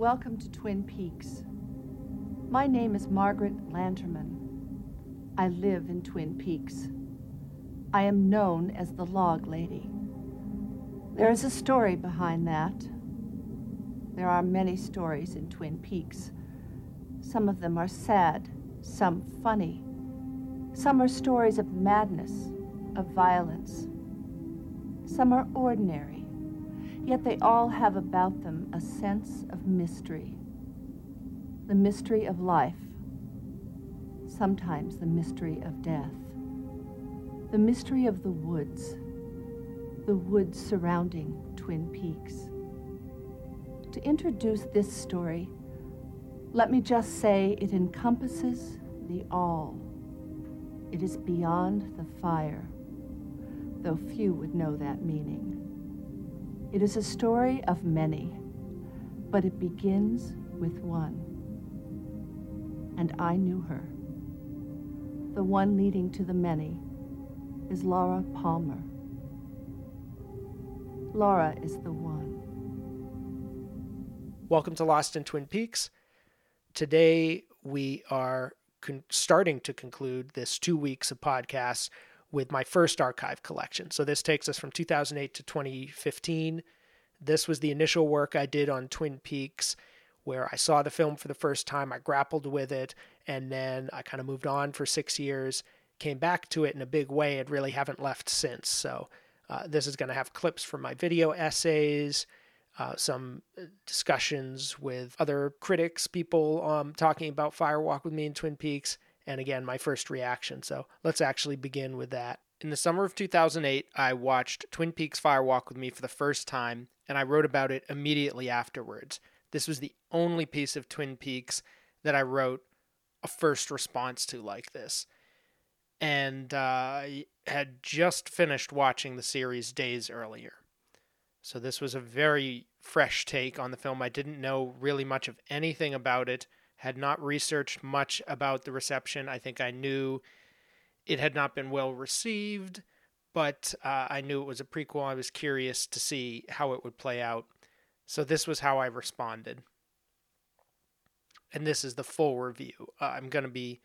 Welcome to Twin Peaks. My name is Margaret Lanterman. I live in Twin Peaks. I am known as the Log Lady. There is a story behind that. There are many stories in Twin Peaks. Some of them are sad, some funny. Some are stories of madness, of violence. Some are ordinary, yet they all have about them a sense of mystery. The mystery of life, sometimes the mystery of death, the mystery of the woods, the woods surrounding Twin Peaks. To introduce this story, let me just say it encompasses the all. It is beyond the fire, though few would know that meaning. It is a story of many, but it begins with one. And I knew her. The one leading to the many is Laura Palmer. Laura is the one. Welcome to Lost in Twin Peaks. Today we are con- starting to conclude this two weeks of podcasts with my first archive collection. So this takes us from 2008 to 2015. This was the initial work I did on Twin Peaks where I saw the film for the first time, I grappled with it, and then I kind of moved on for six years, came back to it in a big way, and really haven't left since. So, uh, this is going to have clips from my video essays, uh, some uh, discussions with other critics, people um, talking about Fire Walk with Me in Twin Peaks, and again, my first reaction. So, let's actually begin with that. In the summer of 2008, I watched Twin Peaks Fire Walk with Me for the first time, and I wrote about it immediately afterwards. This was the only piece of Twin Peaks that I wrote a first response to like this. And uh, I had just finished watching the series days earlier. So this was a very fresh take on the film. I didn't know really much of anything about it, had not researched much about the reception. I think I knew it had not been well received, but uh, I knew it was a prequel. I was curious to see how it would play out. So this was how I responded. And this is the full review. Uh, I'm going to be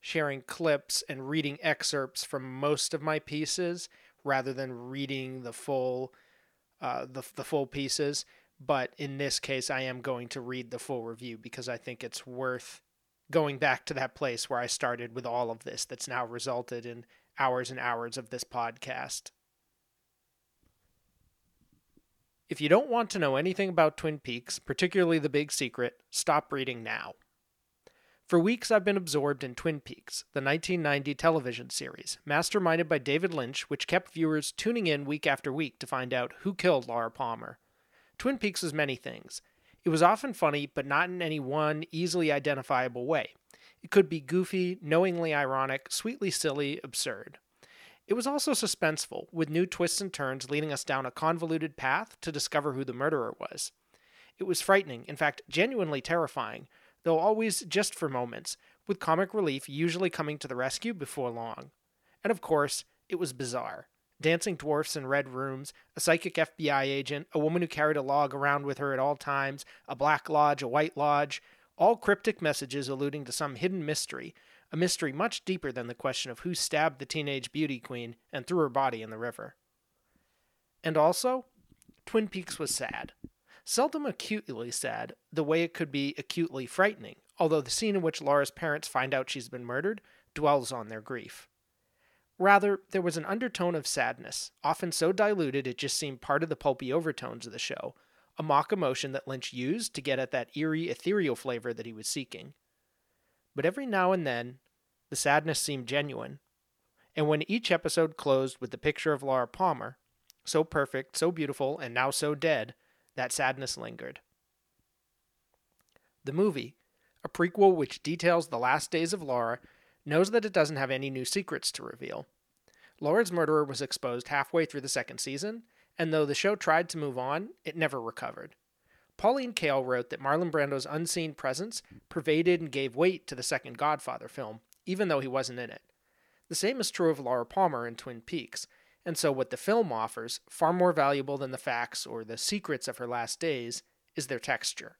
sharing clips and reading excerpts from most of my pieces rather than reading the full uh, the the full pieces. But in this case, I am going to read the full review because I think it's worth going back to that place where I started with all of this. That's now resulted in hours and hours of this podcast. If you don't want to know anything about Twin Peaks, particularly The Big Secret, stop reading now. For weeks, I've been absorbed in Twin Peaks, the 1990 television series, masterminded by David Lynch, which kept viewers tuning in week after week to find out who killed Laura Palmer. Twin Peaks was many things. It was often funny, but not in any one easily identifiable way. It could be goofy, knowingly ironic, sweetly silly, absurd. It was also suspenseful, with new twists and turns leading us down a convoluted path to discover who the murderer was. It was frightening, in fact, genuinely terrifying, though always just for moments, with comic relief usually coming to the rescue before long. And of course, it was bizarre. Dancing dwarfs in red rooms, a psychic FBI agent, a woman who carried a log around with her at all times, a black lodge, a white lodge, all cryptic messages alluding to some hidden mystery a mystery much deeper than the question of who stabbed the teenage beauty queen and threw her body in the river. And also, Twin Peaks was sad. Seldom acutely sad, the way it could be acutely frightening, although the scene in which Laura's parents find out she's been murdered dwells on their grief. Rather, there was an undertone of sadness, often so diluted it just seemed part of the pulpy overtones of the show, a mock emotion that Lynch used to get at that eerie, ethereal flavor that he was seeking but every now and then the sadness seemed genuine. And when each episode closed with the picture of Laura Palmer, so perfect, so beautiful, and now so dead, that sadness lingered. The movie, a prequel which details the last days of Laura, knows that it doesn't have any new secrets to reveal. Laura's murderer was exposed halfway through the second season, and though the show tried to move on, it never recovered. Pauline Kael wrote that Marlon Brando's unseen presence pervaded and gave weight to the second Godfather film, even though he wasn't in it. The same is true of Laura Palmer in Twin Peaks, and so what the film offers, far more valuable than the facts or the secrets of her last days, is their texture.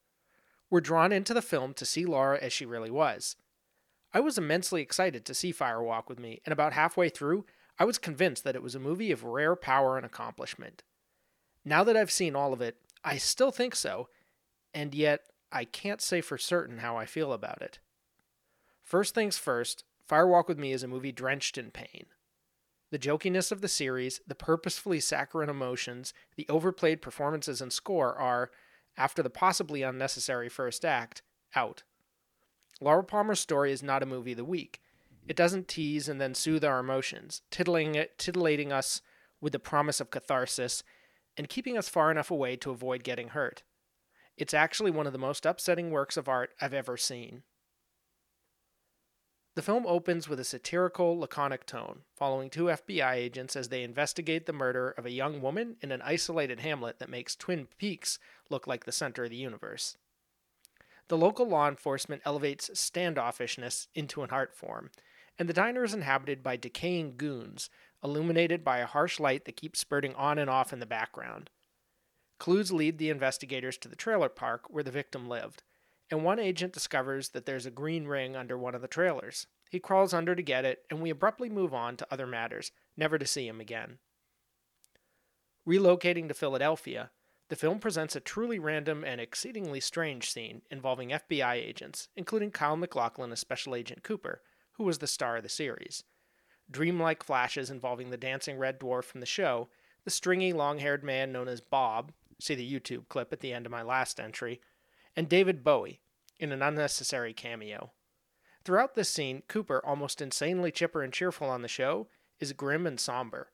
We're drawn into the film to see Laura as she really was. I was immensely excited to see Fire Walk with Me, and about halfway through, I was convinced that it was a movie of rare power and accomplishment. Now that I've seen all of it, I still think so, and yet I can't say for certain how I feel about it. First things first, Fire Walk with Me is a movie drenched in pain. The jokiness of the series, the purposefully saccharine emotions, the overplayed performances and score are, after the possibly unnecessary first act, out. Laura Palmer's story is not a movie of the week. It doesn't tease and then soothe our emotions, titillating, titillating us with the promise of catharsis and keeping us far enough away to avoid getting hurt. It's actually one of the most upsetting works of art I've ever seen. The film opens with a satirical, laconic tone, following two FBI agents as they investigate the murder of a young woman in an isolated hamlet that makes Twin Peaks look like the center of the universe. The local law enforcement elevates standoffishness into an art form, and the diner is inhabited by decaying goons, illuminated by a harsh light that keeps spurting on and off in the background. Clues lead the investigators to the trailer park where the victim lived and one agent discovers that there's a green ring under one of the trailers. He crawls under to get it, and we abruptly move on to other matters, never to see him again. Relocating to Philadelphia, the film presents a truly random and exceedingly strange scene involving FBI agents, including Kyle MacLachlan as Special Agent Cooper, who was the star of the series. Dreamlike flashes involving the dancing red dwarf from the show, the stringy long haired man known as Bob, see the YouTube clip at the end of my last entry, and David Bowie in an unnecessary cameo. Throughout this scene, Cooper, almost insanely chipper and cheerful on the show, is grim and somber.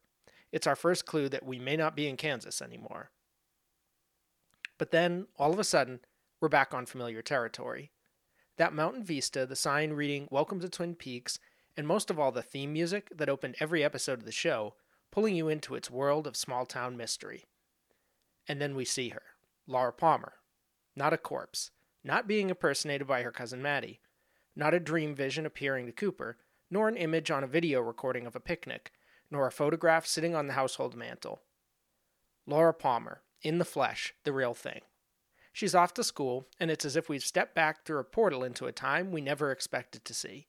It's our first clue that we may not be in Kansas anymore. But then, all of a sudden, we're back on familiar territory. That mountain vista, the sign reading Welcome to Twin Peaks, and most of all the theme music that opened every episode of the show, pulling you into its world of small town mystery. And then we see her, Laura Palmer, not a corpse, not being impersonated by her cousin Maddie, not a dream vision appearing to Cooper, nor an image on a video recording of a picnic, nor a photograph sitting on the household mantel. Laura Palmer, in the flesh, the real thing. She's off to school, and it's as if we've stepped back through a portal into a time we never expected to see.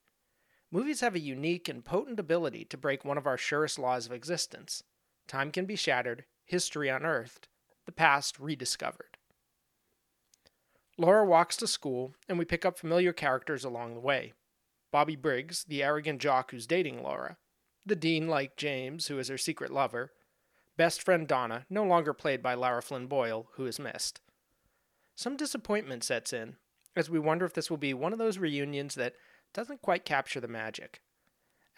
Movies have a unique and potent ability to break one of our surest laws of existence. Time can be shattered, history unearthed, the past rediscovered. Laura walks to school, and we pick up familiar characters along the way. Bobby Briggs, the arrogant jock who's dating Laura. The dean like James, who is her secret lover. Best friend Donna, no longer played by Lara Flynn Boyle, who is missed. Some disappointment sets in, as we wonder if this will be one of those reunions that doesn't quite capture the magic.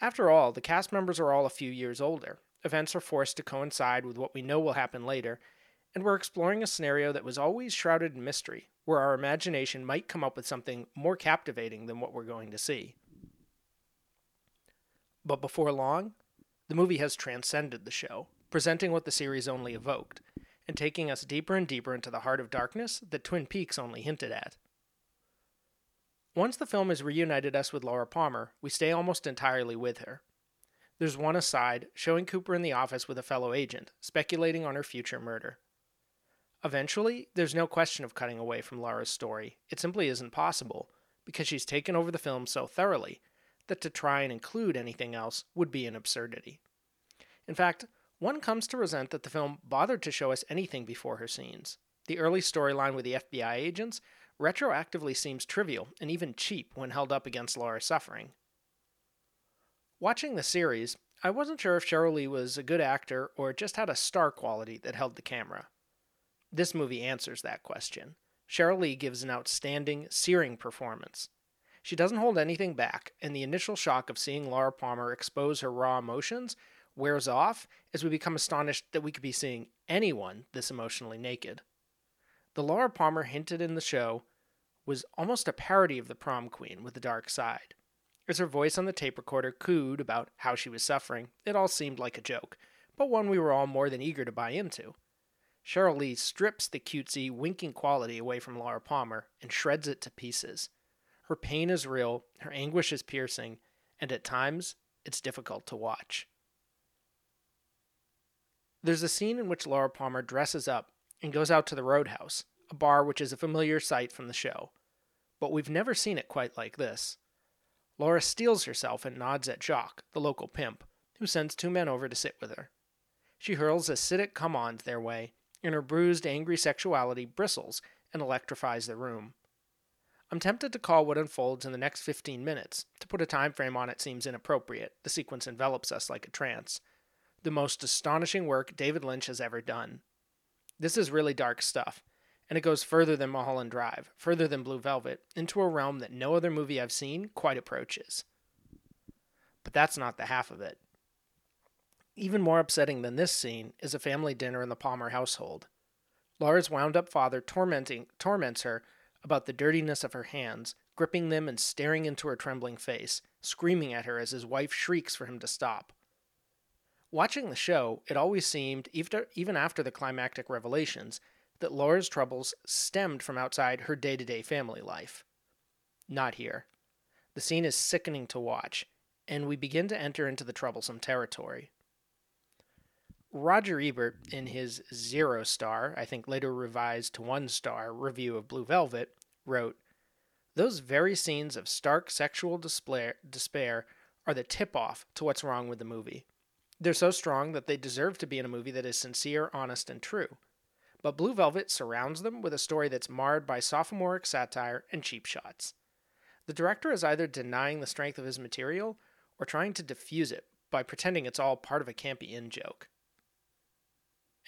After all, the cast members are all a few years older. Events are forced to coincide with what we know will happen later, and we're exploring a scenario that was always shrouded in mystery, where our imagination might come up with something more captivating than what we're going to see. But before long, the movie has transcended the show, presenting what the series only evoked, and taking us deeper and deeper into the heart of darkness that Twin Peaks only hinted at. Once the film has reunited us with Laura Palmer, we stay almost entirely with her. There's one aside showing Cooper in the office with a fellow agent, speculating on her future murder. Eventually, there's no question of cutting away from Laura's story. It simply isn't possible, because she's taken over the film so thoroughly that to try and include anything else would be an absurdity. In fact, one comes to resent that the film bothered to show us anything before her scenes. The early storyline with the FBI agents retroactively seems trivial and even cheap when held up against Laura's suffering. Watching the series, I wasn't sure if Sheryl Lee was a good actor or just had a star quality that held the camera. This movie answers that question. Sheryl Lee gives an outstanding, searing performance. She doesn't hold anything back, and the initial shock of seeing Laura Palmer expose her raw emotions wears off as we become astonished that we could be seeing anyone this emotionally naked. The Laura Palmer hinted in the show was almost a parody of the prom queen with the dark side. As her voice on the tape recorder cooed about how she was suffering, it all seemed like a joke, but one we were all more than eager to buy into. Sheryl Lee strips the cutesy, winking quality away from Laura Palmer and shreds it to pieces. Her pain is real, her anguish is piercing, and at times it's difficult to watch. There's a scene in which Laura Palmer dresses up and goes out to the Roadhouse, a bar which is a familiar sight from the show. but we've never seen it quite like this. Laura steels herself and nods at Jacques, the local pimp, who sends two men over to sit with her. She hurls acidic come ons their way, and her bruised, angry sexuality bristles and electrifies the room. I'm tempted to call what unfolds in the next 15 minutes. To put a time frame on it seems inappropriate. The sequence envelops us like a trance. The most astonishing work David Lynch has ever done. This is really dark stuff, and it goes further than Mulholland Drive, further than Blue Velvet, into a realm that no other movie I've seen quite approaches. But that's not the half of it. Even more upsetting than this scene is a family dinner in the Palmer household. Laura's wound up father tormenting torments her about the dirtiness of her hands, gripping them and staring into her trembling face, screaming at her as his wife shrieks for him to stop. Watching the show, it always seemed, even after the climactic revelations, that Laura's troubles stemmed from outside her day to day family life. Not here. The scene is sickening to watch, and we begin to enter into the troublesome territory. Roger Ebert, in his zero star, I think later revised to one star, review of Blue Velvet, wrote Those very scenes of stark sexual despair, are the tip off to what's wrong with the movie. They're so strong that they deserve to be in a movie that is sincere, honest, and true. But Blue Velvet surrounds them with a story that's marred by sophomoric satire and cheap shots. The director is either denying the strength of his material or trying to diffuse it by pretending it's all part of a campy in joke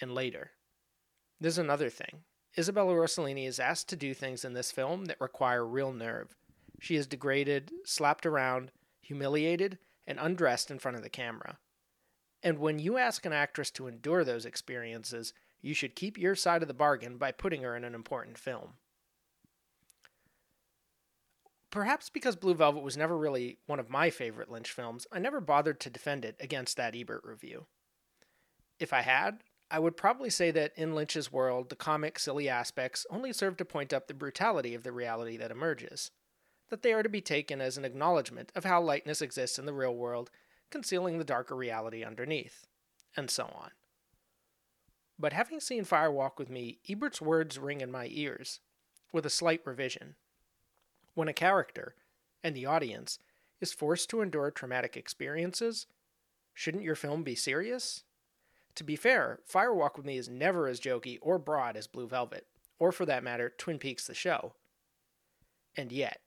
and later. There's another thing. Isabella Rossellini is asked to do things in this film that require real nerve. She is degraded, slapped around, humiliated, and undressed in front of the camera. And when you ask an actress to endure those experiences, you should keep your side of the bargain by putting her in an important film. Perhaps because Blue Velvet was never really one of my favorite Lynch films, I never bothered to defend it against that Ebert review. If I had, I would probably say that in Lynch's world, the comic, silly aspects only serve to point up the brutality of the reality that emerges. That they are to be taken as an acknowledgement of how lightness exists in the real world, concealing the darker reality underneath, and so on. But having seen Fire Walk with Me, Ebert's words ring in my ears, with a slight revision. When a character, and the audience, is forced to endure traumatic experiences, shouldn't your film be serious? To be fair, Fire Walk with Me is never as jokey or broad as Blue Velvet, or for that matter, Twin Peaks the show. And yet,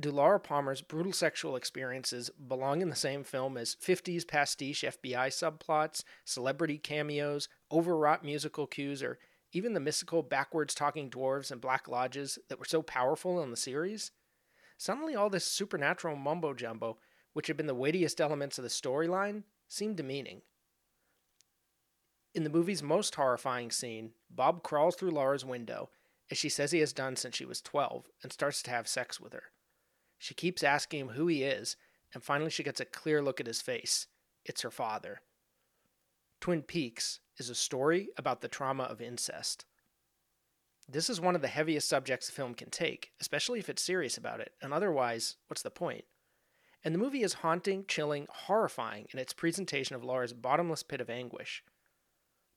do Laura Palmer's brutal sexual experiences belong in the same film as 50s pastiche FBI subplots, celebrity cameos, overwrought musical cues, or even the mystical backwards talking dwarves and black lodges that were so powerful in the series? Suddenly, all this supernatural mumbo jumbo, which had been the weightiest elements of the storyline, seemed demeaning. In the movie's most horrifying scene, Bob crawls through Laura's window, as she says he has done since she was 12, and starts to have sex with her. She keeps asking him who he is, and finally she gets a clear look at his face. It's her father. Twin Peaks is a story about the trauma of incest. This is one of the heaviest subjects a film can take, especially if it's serious about it, and otherwise, what's the point? And the movie is haunting, chilling, horrifying in its presentation of Laura's bottomless pit of anguish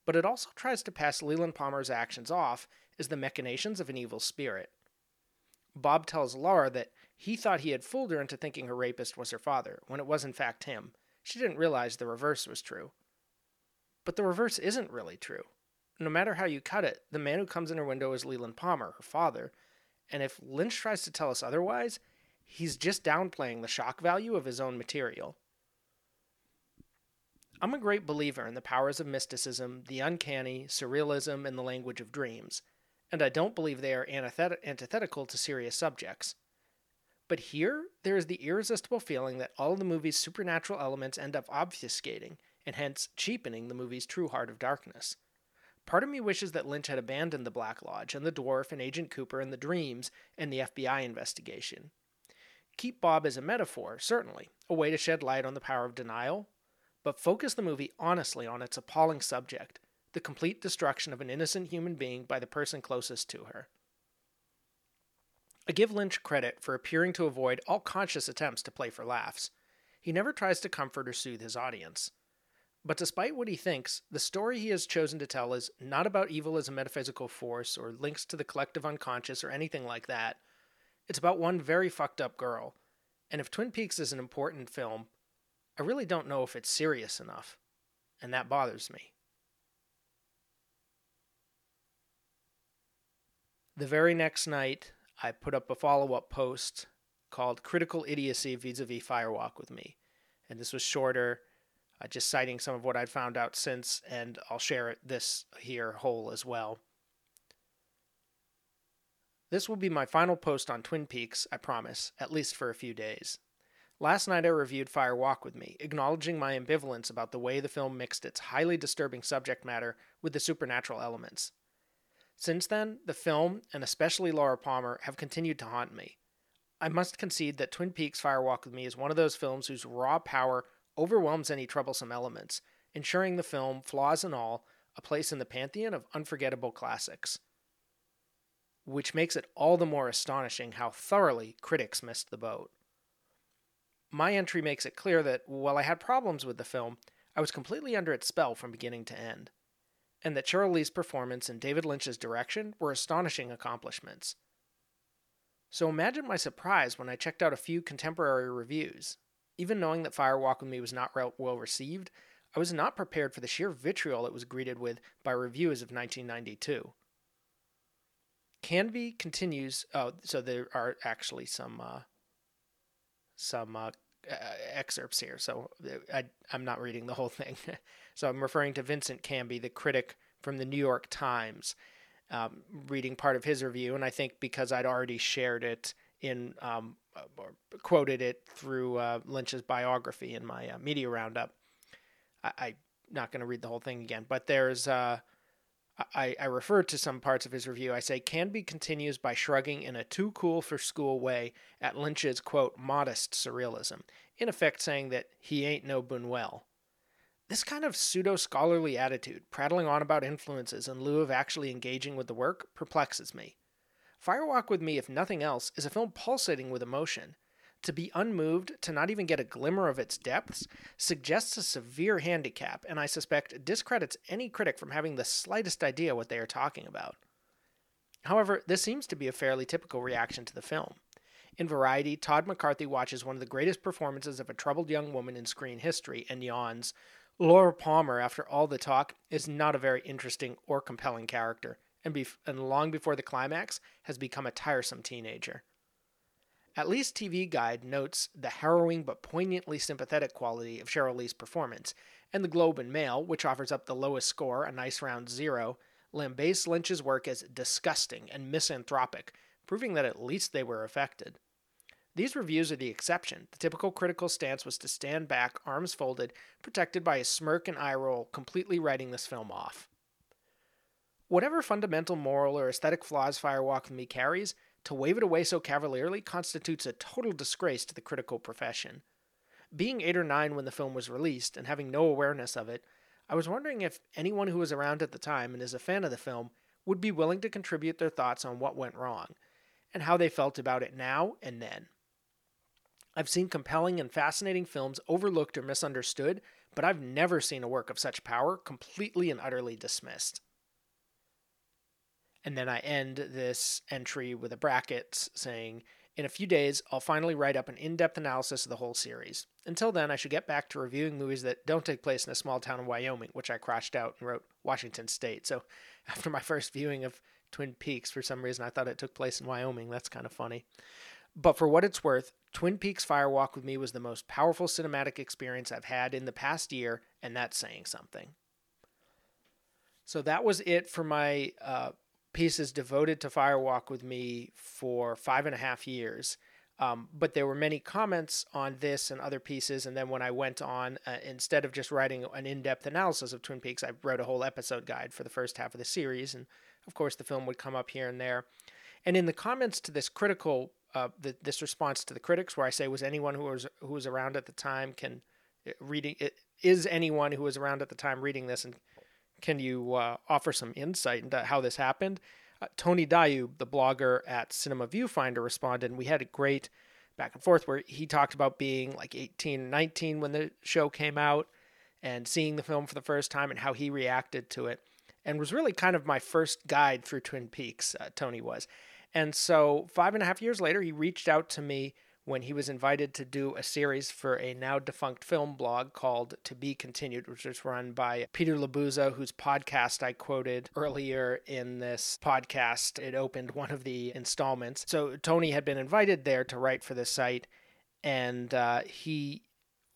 but it also tries to pass Leland Palmer's actions off as the machinations of an evil spirit. Bob tells Laura that he thought he had fooled her into thinking her rapist was her father, when it was in fact him. She didn't realize the reverse was true. But the reverse isn't really true. No matter how you cut it, the man who comes in her window is Leland Palmer, her father, and if Lynch tries to tell us otherwise, he's just downplaying the shock value of his own material. I'm a great believer in the powers of mysticism, the uncanny, surrealism, and the language of dreams, and I don't believe they are antithet- antithetical to serious subjects. But here, there is the irresistible feeling that all of the movie's supernatural elements end up obfuscating, and hence cheapening the movie's true heart of darkness. Part of me wishes that Lynch had abandoned the Black Lodge and the Dwarf and Agent Cooper and the dreams and the FBI investigation. Keep Bob as a metaphor, certainly, a way to shed light on the power of denial, but focus the movie honestly on its appalling subject the complete destruction of an innocent human being by the person closest to her. I give Lynch credit for appearing to avoid all conscious attempts to play for laughs. He never tries to comfort or soothe his audience. But despite what he thinks, the story he has chosen to tell is not about evil as a metaphysical force or links to the collective unconscious or anything like that. It's about one very fucked up girl. And if Twin Peaks is an important film, I really don't know if it's serious enough. And that bothers me. The very next night, I put up a follow up post called Critical Idiocy vis a vis Firewalk with Me. And this was shorter, uh, just citing some of what I'd found out since, and I'll share it this here whole as well. This will be my final post on Twin Peaks, I promise, at least for a few days. Last night I reviewed Fire Walk with Me, acknowledging my ambivalence about the way the film mixed its highly disturbing subject matter with the supernatural elements. Since then, the film, and especially Laura Palmer, have continued to haunt me. I must concede that Twin Peaks Fire Walk with Me is one of those films whose raw power overwhelms any troublesome elements, ensuring the film, flaws and all, a place in the pantheon of unforgettable classics. Which makes it all the more astonishing how thoroughly critics missed the boat. My entry makes it clear that while I had problems with the film, I was completely under its spell from beginning to end and that Sheryl Lee's performance and David Lynch's direction were astonishing accomplishments. So imagine my surprise when I checked out a few contemporary reviews. Even knowing that Fire Walk with Me was not well received, I was not prepared for the sheer vitriol it was greeted with by reviewers of 1992. Canby continues. Oh, so there are actually some uh, some uh, uh, excerpts here, so uh, I, I'm not reading the whole thing. so I'm referring to Vincent Canby, the critic from the New York Times, um, reading part of his review, and I think because I'd already shared it in um, or quoted it through uh, Lynch's biography in my uh, media roundup, I, am not going to read the whole thing again. But there's uh, I, I refer to some parts of his review. I say Canby continues by shrugging in a too cool for school way at Lynch's quote modest surrealism, in effect saying that he ain't no Buñuel. This kind of pseudo scholarly attitude, prattling on about influences in lieu of actually engaging with the work, perplexes me. Fire Walk with Me, if nothing else, is a film pulsating with emotion, to be unmoved, to not even get a glimmer of its depths, suggests a severe handicap, and I suspect discredits any critic from having the slightest idea what they are talking about. However, this seems to be a fairly typical reaction to the film. In Variety, Todd McCarthy watches one of the greatest performances of a troubled young woman in screen history and yawns, Laura Palmer, after all the talk, is not a very interesting or compelling character, and, and long before the climax has become a tiresome teenager. At least TV Guide notes the harrowing but poignantly sympathetic quality of Sheryl Lee's performance, and the Globe and Mail, which offers up the lowest score, a nice round zero, lambastes Lynch's work as disgusting and misanthropic, proving that at least they were affected. These reviews are the exception. The typical critical stance was to stand back, arms folded, protected by a smirk and eye roll, completely writing this film off. Whatever fundamental moral or aesthetic flaws Fire Walk with Me carries, to wave it away so cavalierly constitutes a total disgrace to the critical profession. Being eight or nine when the film was released and having no awareness of it, I was wondering if anyone who was around at the time and is a fan of the film would be willing to contribute their thoughts on what went wrong and how they felt about it now and then. I've seen compelling and fascinating films overlooked or misunderstood, but I've never seen a work of such power completely and utterly dismissed. And then I end this entry with a bracket saying, In a few days, I'll finally write up an in depth analysis of the whole series. Until then, I should get back to reviewing movies that don't take place in a small town in Wyoming, which I crashed out and wrote Washington State. So after my first viewing of Twin Peaks, for some reason I thought it took place in Wyoming. That's kind of funny. But for what it's worth, Twin Peaks Fire Walk with Me was the most powerful cinematic experience I've had in the past year, and that's saying something. So that was it for my uh, pieces devoted to Firewalk with me for five and a half years. Um, but there were many comments on this and other pieces. And then when I went on, uh, instead of just writing an in depth analysis of Twin Peaks, I wrote a whole episode guide for the first half of the series. And of course, the film would come up here and there. And in the comments to this critical, uh, the, this response to the critics, where I say, was anyone who was who was around at the time can uh, reading it is anyone who was around at the time reading this and can you uh, offer some insight into how this happened? Uh, Tony Dayoub, the blogger at Cinema Viewfinder, responded, and we had a great back and forth where he talked about being like 18 19 when the show came out and seeing the film for the first time and how he reacted to it. and was really kind of my first guide through Twin Peaks, uh, Tony was. And so, five and a half years later, he reached out to me when he was invited to do a series for a now defunct film blog called To Be Continued, which was run by Peter Labuza, whose podcast I quoted earlier in this podcast. It opened one of the installments. So Tony had been invited there to write for the site, and uh, he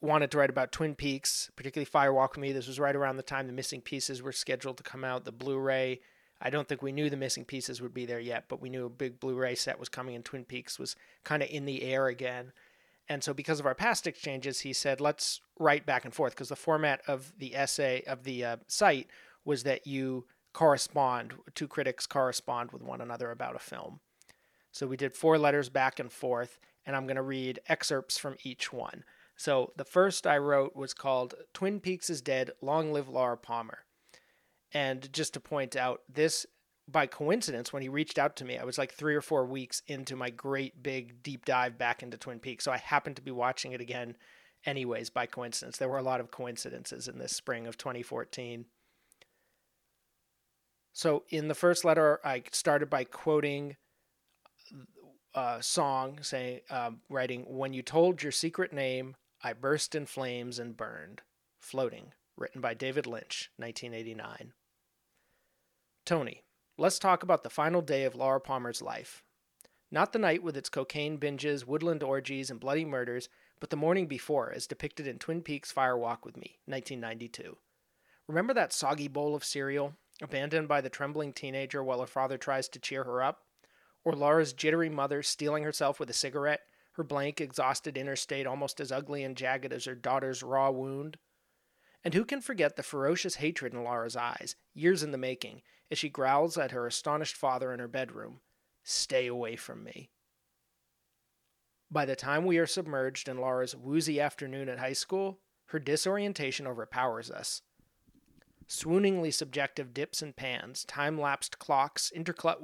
wanted to write about Twin Peaks, particularly Firewalk with Me. This was right around the time the missing pieces were scheduled to come out, the Blu ray I don't think we knew the missing pieces would be there yet, but we knew a big Blu-ray set was coming, and Twin Peaks was kind of in the air again. And so, because of our past exchanges, he said, "Let's write back and forth," because the format of the essay of the uh, site was that you correspond, two critics correspond with one another about a film. So we did four letters back and forth, and I'm going to read excerpts from each one. So the first I wrote was called "Twin Peaks is Dead, Long Live Laura Palmer." And just to point out, this by coincidence, when he reached out to me, I was like three or four weeks into my great big deep dive back into Twin Peaks. So I happened to be watching it again, anyways, by coincidence. There were a lot of coincidences in this spring of 2014. So in the first letter, I started by quoting a song saying, um, writing, When you told your secret name, I burst in flames and burned. Floating, written by David Lynch, 1989. Tony, let's talk about the final day of Laura Palmer's life. Not the night with its cocaine binges, woodland orgies, and bloody murders, but the morning before, as depicted in Twin Peaks Fire Walk with Me, 1992. Remember that soggy bowl of cereal, abandoned by the trembling teenager while her father tries to cheer her up? Or Laura's jittery mother steeling herself with a cigarette, her blank, exhausted inner state almost as ugly and jagged as her daughter's raw wound? And who can forget the ferocious hatred in Laura's eyes, years in the making, as she growls at her astonished father in her bedroom Stay away from me. By the time we are submerged in Laura's woozy afternoon at high school, her disorientation overpowers us. Swooningly subjective dips and pans, time lapsed clocks intercut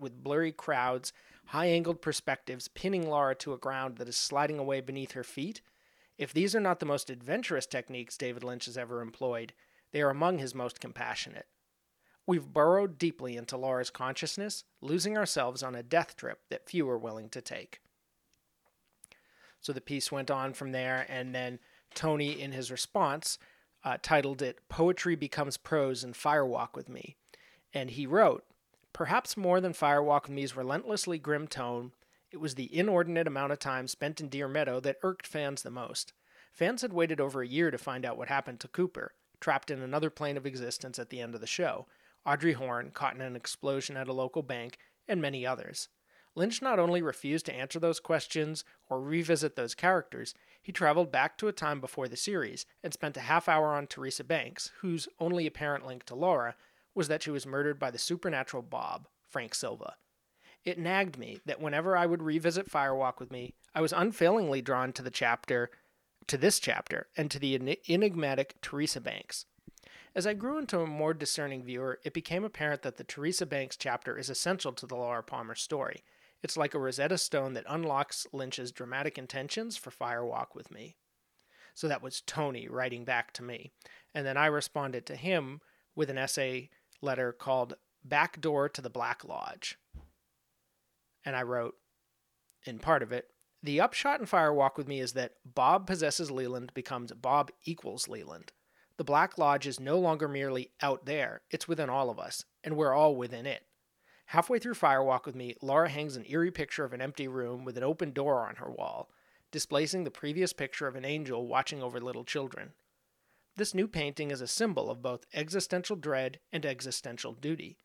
with blurry crowds, high angled perspectives pinning Laura to a ground that is sliding away beneath her feet. If these are not the most adventurous techniques David Lynch has ever employed, they are among his most compassionate. We've burrowed deeply into Laura's consciousness, losing ourselves on a death trip that few are willing to take. So the piece went on from there, and then Tony, in his response, uh, titled it Poetry Becomes Prose in Firewalk with Me. And he wrote, Perhaps more than Firewalk with Me's relentlessly grim tone, it was the inordinate amount of time spent in Deer Meadow that irked fans the most. Fans had waited over a year to find out what happened to Cooper, trapped in another plane of existence at the end of the show, Audrey Horne, caught in an explosion at a local bank, and many others. Lynch not only refused to answer those questions or revisit those characters, he traveled back to a time before the series and spent a half hour on Teresa Banks, whose only apparent link to Laura was that she was murdered by the supernatural Bob, Frank Silva. It nagged me that whenever I would revisit Firewalk with me, I was unfailingly drawn to the chapter, to this chapter, and to the enigmatic Teresa Banks. As I grew into a more discerning viewer, it became apparent that the Teresa Banks chapter is essential to the Laura Palmer story. It's like a Rosetta Stone that unlocks Lynch's dramatic intentions for Fire Walk with Me. So that was Tony writing back to me. And then I responded to him with an essay letter called Back Door to the Black Lodge. And I wrote, in part of it, the upshot in Fire Walk with Me is that Bob possesses Leland becomes Bob equals Leland. The Black Lodge is no longer merely out there, it's within all of us, and we're all within it. Halfway through Firewalk with Me, Laura hangs an eerie picture of an empty room with an open door on her wall, displacing the previous picture of an angel watching over little children. This new painting is a symbol of both existential dread and existential duty.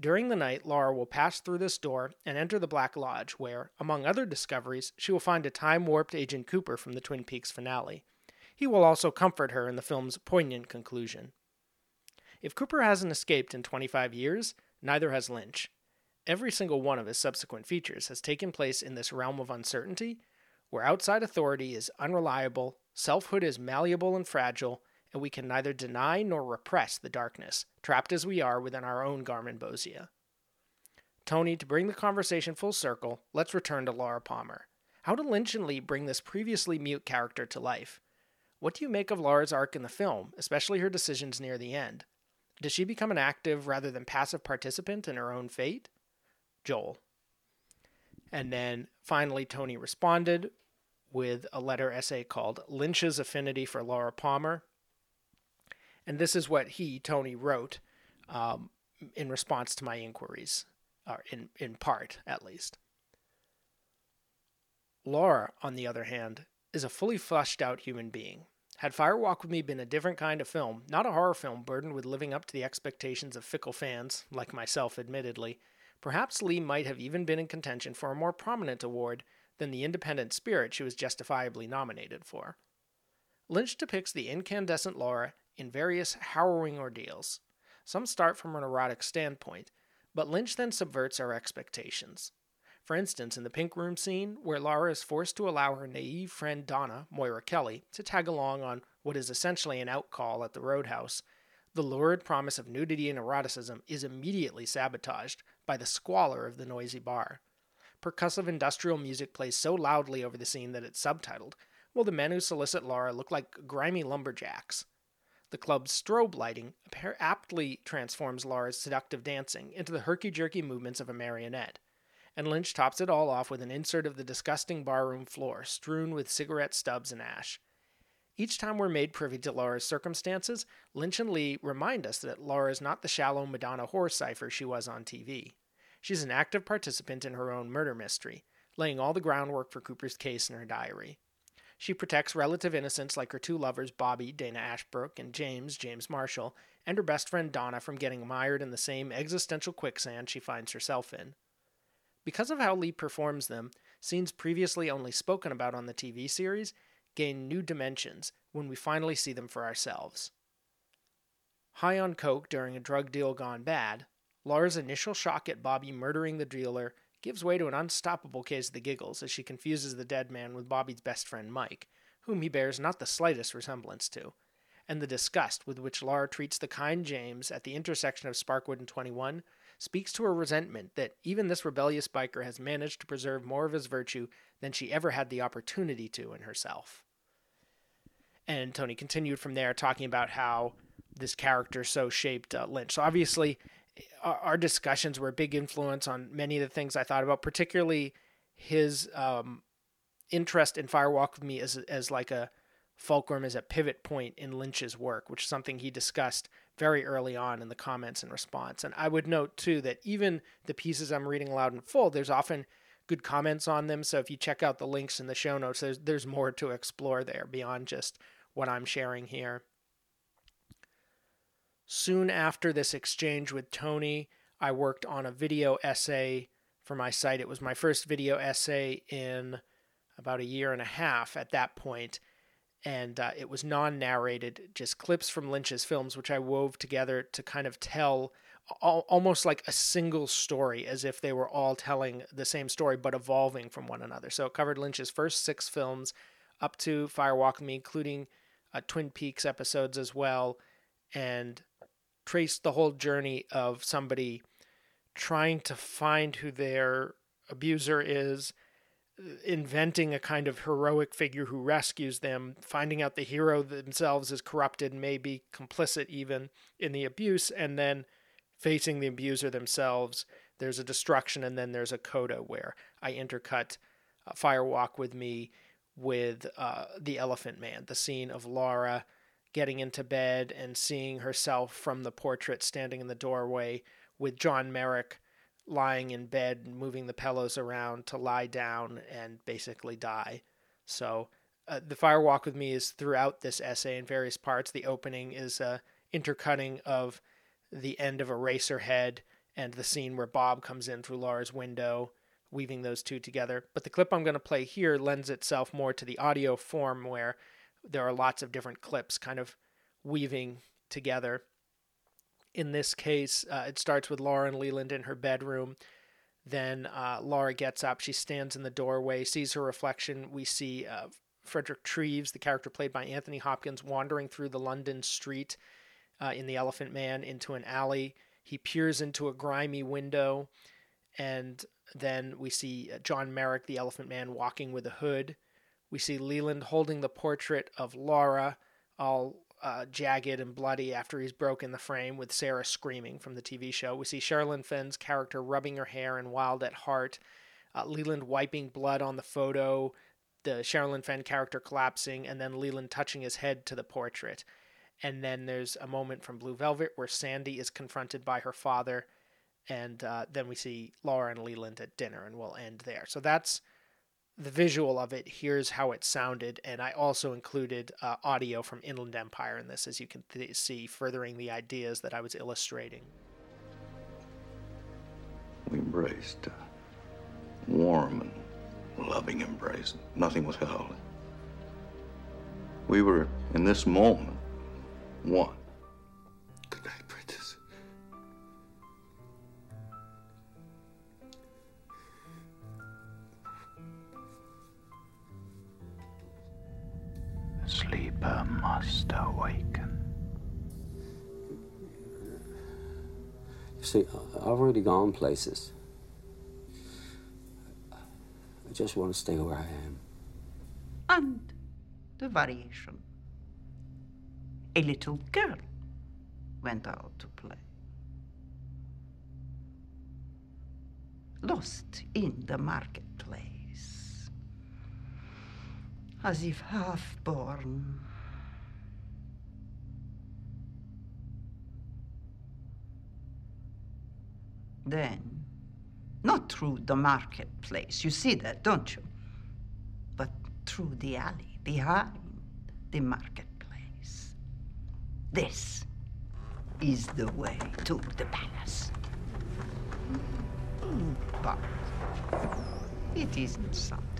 During the night, Laura will pass through this door and enter the Black Lodge, where, among other discoveries, she will find a time warped Agent Cooper from the Twin Peaks finale. He will also comfort her in the film's poignant conclusion. If Cooper hasn't escaped in 25 years, neither has Lynch. Every single one of his subsequent features has taken place in this realm of uncertainty, where outside authority is unreliable, selfhood is malleable and fragile, and we can neither deny nor repress the darkness, trapped as we are within our own Garmonbozia. Tony, to bring the conversation full circle, let's return to Laura Palmer. How did Lynch and Lee bring this previously mute character to life? What do you make of Laura's arc in the film, especially her decisions near the end? Does she become an active rather than passive participant in her own fate? Joel. And then finally, Tony responded with a letter essay called Lynch's Affinity for Laura Palmer. And this is what he, Tony, wrote um, in response to my inquiries, or in, in part at least. Laura, on the other hand, is a fully fleshed out human being. Had Fire Walk with Me been a different kind of film, not a horror film burdened with living up to the expectations of fickle fans, like myself admittedly, perhaps Lee might have even been in contention for a more prominent award than the independent spirit she was justifiably nominated for. Lynch depicts the incandescent Laura in various harrowing ordeals. Some start from an erotic standpoint, but Lynch then subverts our expectations. For instance, in the pink room scene, where Laura is forced to allow her naive friend Donna, Moira Kelly, to tag along on what is essentially an outcall at the roadhouse, the lurid promise of nudity and eroticism is immediately sabotaged by the squalor of the noisy bar. Percussive industrial music plays so loudly over the scene that it's subtitled, while the men who solicit Laura look like grimy lumberjacks. The club's strobe lighting aptly transforms Laura's seductive dancing into the herky jerky movements of a marionette and Lynch tops it all off with an insert of the disgusting barroom floor, strewn with cigarette stubs and ash. Each time we're made privy to Laura's circumstances, Lynch and Lee remind us that Laura is not the shallow Madonna whore cipher she was on TV. She's an active participant in her own murder mystery, laying all the groundwork for Cooper's case in her diary. She protects relative innocence like her two lovers, Bobby, Dana Ashbrook, and James, James Marshall, and her best friend Donna from getting mired in the same existential quicksand she finds herself in. Because of how Lee performs them, scenes previously only spoken about on the TV series gain new dimensions when we finally see them for ourselves. High on coke during a drug deal gone bad, Laura's initial shock at Bobby murdering the dealer gives way to an unstoppable case of the giggles as she confuses the dead man with Bobby's best friend Mike, whom he bears not the slightest resemblance to, and the disgust with which Laura treats the kind James at the intersection of Sparkwood and 21 speaks to her resentment that even this rebellious biker has managed to preserve more of his virtue than she ever had the opportunity to in herself. And Tony continued from there, talking about how this character so shaped uh, Lynch. So obviously, our, our, discussions were a big influence on many of the things I thought about, particularly his um, interest in Firewalk with Me as as like a fulcrum, as a pivot point in Lynch's work, which is something he discussed very early on in the comments and response. And I would note too that even the pieces I'm reading aloud in full, there's often good comments on them. So if you check out the links in the show notes, there's there's more to explore there beyond just what I'm sharing here. Soon after this exchange with Tony, I worked on a video essay for my site. It was my first video essay in about a year and a half at that point and uh, it was non-narrated, just clips from Lynch's films, which I wove together to kind of tell al- almost like a single story, as if they were all telling the same story but evolving from one another. So it covered Lynch's first six films up to Fire Walk with Me, including uh, Twin Peaks episodes as well, and traced the whole journey of somebody trying to find who their abuser is inventing a kind of heroic figure who rescues them, finding out the hero themselves is corrupted, maybe complicit even in the abuse, and then facing the abuser themselves. There's a destruction, and then there's a coda where I intercut uh, Fire Walk with Me with uh, the Elephant Man, the scene of Laura getting into bed and seeing herself from the portrait standing in the doorway with John Merrick lying in bed moving the pillows around to lie down and basically die. So uh, the fire walk with me is throughout this essay in various parts. The opening is a intercutting of the end of Eraserhead and the scene where Bob comes in through Laura's window, weaving those two together. But the clip I'm going to play here lends itself more to the audio form where there are lots of different clips kind of weaving together in this case, uh, it starts with Lauren Leland in her bedroom. Then uh, Laura gets up. She stands in the doorway, sees her reflection. We see uh, Frederick Treves, the character played by Anthony Hopkins, wandering through the London street uh, in The Elephant Man into an alley. He peers into a grimy window, and then we see uh, John Merrick, the Elephant Man, walking with a hood. We see Leland holding the portrait of Laura, all uh, jagged and bloody after he's broken the frame, with Sarah screaming from the TV show. We see Sherilyn Fenn's character rubbing her hair and wild at heart, uh, Leland wiping blood on the photo, the Sherilyn Fenn character collapsing, and then Leland touching his head to the portrait. And then there's a moment from Blue Velvet where Sandy is confronted by her father, and uh, then we see Laura and Leland at dinner, and we'll end there. So that's the visual of it. Here's how it sounded, and I also included uh, audio from Inland Empire in this, as you can th- see, furthering the ideas that I was illustrating. We embraced, uh, warm and loving embrace. Nothing was held. We were in this moment one. Must awaken. You see, I've already gone places. I just want to stay where I am. And the variation. A little girl went out to play. Lost in the marketplace. As if half born. Then, not through the marketplace, you see that, don't you? But through the alley behind the marketplace. This is the way to the palace. But it isn't something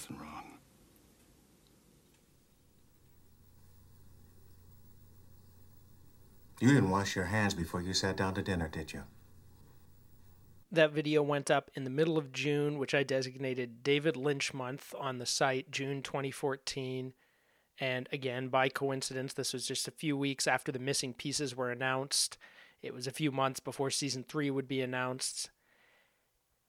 nothing wrong. You didn't wash your hands before you sat down to dinner, did you? That video went up in the middle of June, which I designated David Lynch month on the site, June 2014. And again, by coincidence, this was just a few weeks after the missing pieces were announced. It was a few months before season three would be announced.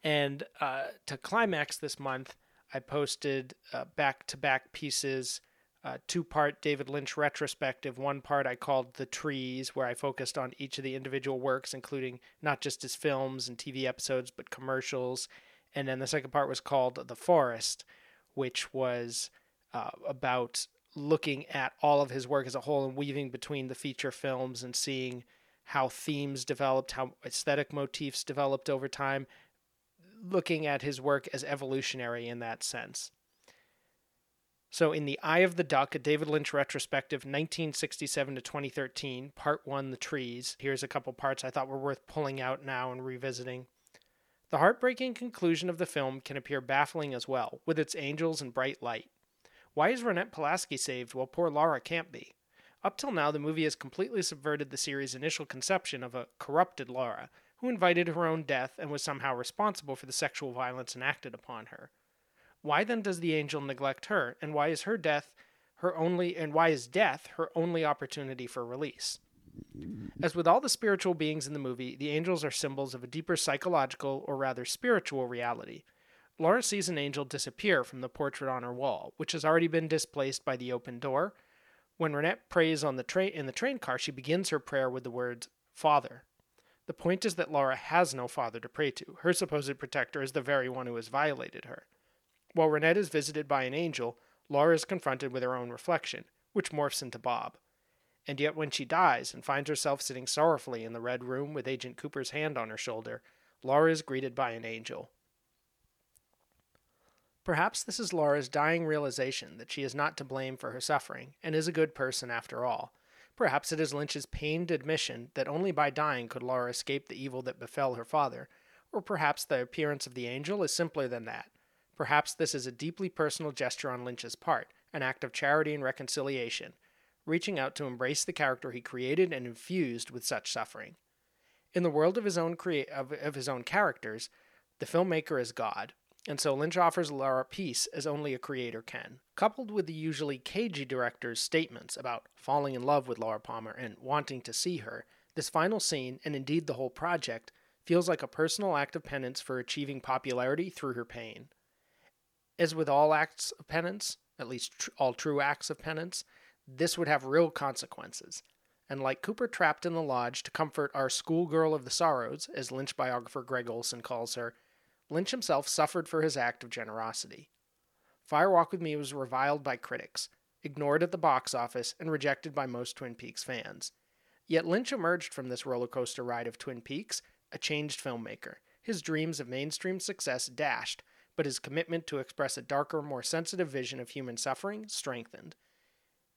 And uh, to climax this month, I posted back to back pieces, uh, two part David Lynch retrospective. One part I called The Trees, where I focused on each of the individual works, including not just his films and TV episodes, but commercials. And then the second part was called The Forest, which was uh, about looking at all of his work as a whole and weaving between the feature films and seeing how themes developed, how aesthetic motifs developed over time, looking at his work as evolutionary in that sense. So, in The Eye of the Duck, a David Lynch retrospective, 1967 to 2013, Part 1 The Trees. Here's a couple parts I thought were worth pulling out now and revisiting. The heartbreaking conclusion of the film can appear baffling as well, with its angels and bright light. Why is Ronette Pulaski saved while poor Laura can't be? Up till now, the movie has completely subverted the series' initial conception of a corrupted Laura, who invited her own death and was somehow responsible for the sexual violence enacted upon her. Why then does the angel neglect her, and why is her death her only and why is death her only opportunity for release? As with all the spiritual beings in the movie, the angels are symbols of a deeper psychological or rather spiritual reality. Laura sees an angel disappear from the portrait on her wall, which has already been displaced by the open door. When Ronette prays on the train in the train car, she begins her prayer with the words "Father." The point is that Laura has no father to pray to. Her supposed protector is the very one who has violated her. While Ronette is visited by an angel, Laura is confronted with her own reflection, which morphs into Bob. And yet, when she dies and finds herself sitting sorrowfully in the red room with Agent Cooper's hand on her shoulder, Laura is greeted by an angel. Perhaps this is Laura's dying realization that she is not to blame for her suffering and is a good person after all. Perhaps it is Lynch's pained admission that only by dying could Laura escape the evil that befell her father, or perhaps the appearance of the angel is simpler than that. Perhaps this is a deeply personal gesture on Lynch's part, an act of charity and reconciliation, reaching out to embrace the character he created and infused with such suffering. In the world of his own crea- of, of his own characters, the filmmaker is God, and so Lynch offers Laura peace as only a creator can. Coupled with the usually cagey director's statements about falling in love with Laura Palmer and wanting to see her, this final scene, and indeed the whole project, feels like a personal act of penance for achieving popularity through her pain. As with all acts of penance, at least tr- all true acts of penance, this would have real consequences. And like Cooper trapped in the lodge to comfort our schoolgirl of the sorrows, as Lynch biographer Greg Olson calls her, Lynch himself suffered for his act of generosity. Fire Walk with Me was reviled by critics, ignored at the box office, and rejected by most Twin Peaks fans. Yet Lynch emerged from this roller coaster ride of Twin Peaks a changed filmmaker, his dreams of mainstream success dashed, but his commitment to express a darker, more sensitive vision of human suffering strengthened.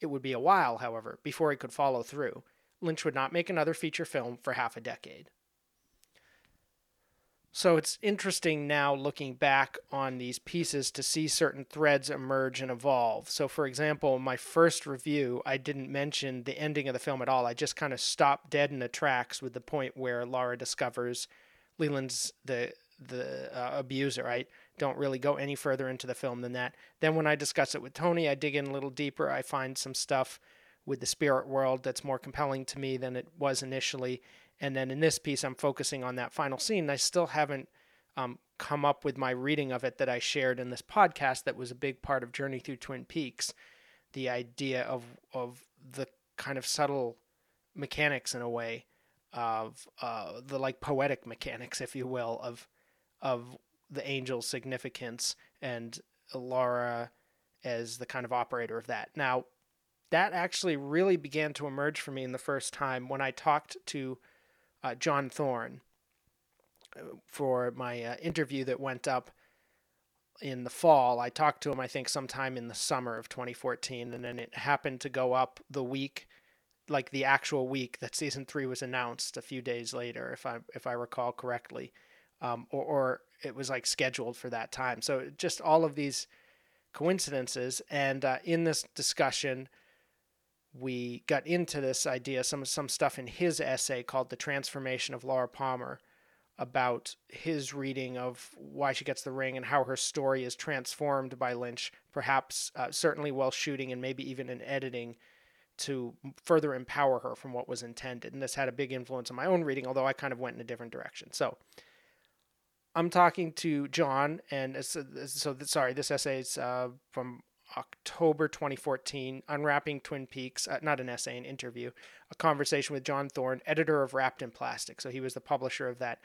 It would be a while, however, before he could follow through. Lynch would not make another feature film for half a decade. So it's interesting now looking back on these pieces to see certain threads emerge and evolve. So, for example, my first review, I didn't mention the ending of the film at all. I just kind of stopped dead in the tracks with the point where Laura discovers Leland's the the uh, abuser. I don't really go any further into the film than that. Then, when I discuss it with Tony, I dig in a little deeper. I find some stuff with the spirit world that's more compelling to me than it was initially and then in this piece, I'm focusing on that final scene. I still haven't um, come up with my reading of it that I shared in this podcast that was a big part of Journey Through Twin Peaks. The idea of, of the kind of subtle mechanics in a way of uh, the like poetic mechanics, if you will, of of the angel's significance and Laura as the kind of operator of that. Now, that actually really began to emerge for me in the first time when I talked to uh, John Thorne for my uh, interview that went up in the fall. I talked to him, I think, sometime in the summer of 2014, and then it happened to go up the week, like the actual week that season three was announced, a few days later, if I if I recall correctly, um, or, or it was like scheduled for that time. So just all of these coincidences, and uh, in this discussion we got into this idea, some some stuff in his essay called "The Transformation of Laura Palmer," about his reading of why she gets the ring and how her story is transformed by Lynch, perhaps uh, certainly while shooting and maybe even in editing, to further empower her from what was intended. And this had a big influence on my own reading, although I kind of went in a different direction. So. I'm talking to John, and so, so sorry, this essay is uh, from October 2014, Unwrapping Twin Peaks, uh, not an essay, an interview, a conversation with John Thorne, editor of Wrapped in Plastic. So he was the publisher of that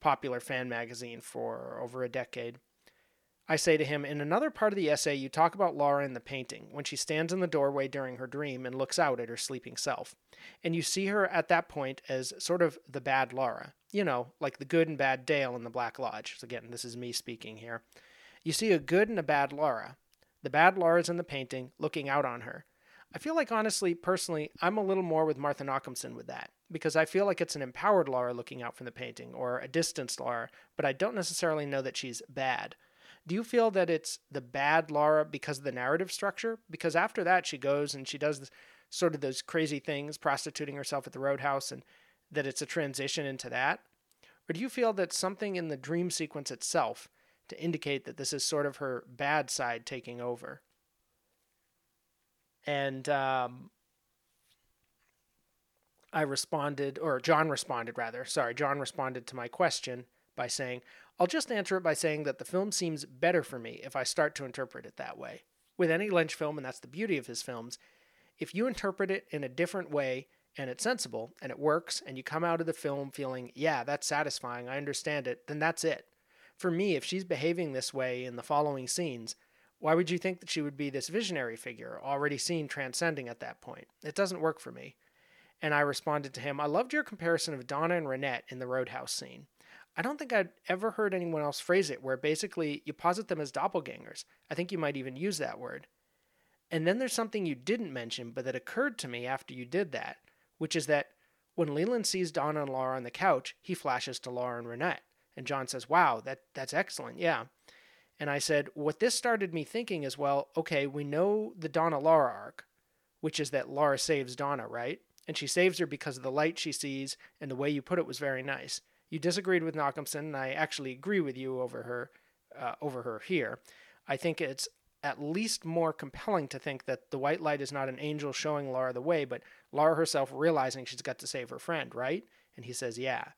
popular fan magazine for over a decade. I say to him, in another part of the essay, you talk about Laura in the painting, when she stands in the doorway during her dream and looks out at her sleeping self. And you see her at that point as sort of the bad Laura. You know, like the good and bad Dale in the Black Lodge. So again, this is me speaking here. You see a good and a bad Laura. The bad Laura's in the painting, looking out on her. I feel like, honestly, personally, I'm a little more with Martha Nochimson with that, because I feel like it's an empowered Laura looking out from the painting, or a distanced Laura, but I don't necessarily know that she's bad. Do you feel that it's the bad Laura because of the narrative structure? Because after that, she goes and she does this, sort of those crazy things, prostituting herself at the roadhouse, and that it's a transition into that? Or do you feel that something in the dream sequence itself to indicate that this is sort of her bad side taking over. And um, I responded, or John responded rather. Sorry, John responded to my question by saying, I'll just answer it by saying that the film seems better for me if I start to interpret it that way. With any Lynch film, and that's the beauty of his films, if you interpret it in a different way and it's sensible and it works and you come out of the film feeling, yeah, that's satisfying, I understand it, then that's it for me, if she's behaving this way in the following scenes, why would you think that she would be this visionary figure, already seen transcending at that point? It doesn't work for me. And I responded to him, I loved your comparison of Donna and Ronette in the Roadhouse scene. I don't think I'd ever heard anyone else phrase it where basically you posit them as doppelgangers. I think you might even use that word. And then there's something you didn't mention, but that occurred to me after you did that, which is that when Leland sees Donna and Laura on the couch, he flashes to Laura and Ronette. And John says, "Wow, that that's excellent. Yeah." And I said, what this started me thinking is, well, okay, we know the Donna Laura arc, which is that Laura saves Donna, right? And she saves her because of the light she sees, and the way you put it was very nice. You disagreed with Nochimson, and I actually agree with you over her, uh, over her here. I think it's at least more compelling to think that the white light is not an angel showing Laura the way, but Laura herself realizing she's got to save her friend, right? And he says, yeah.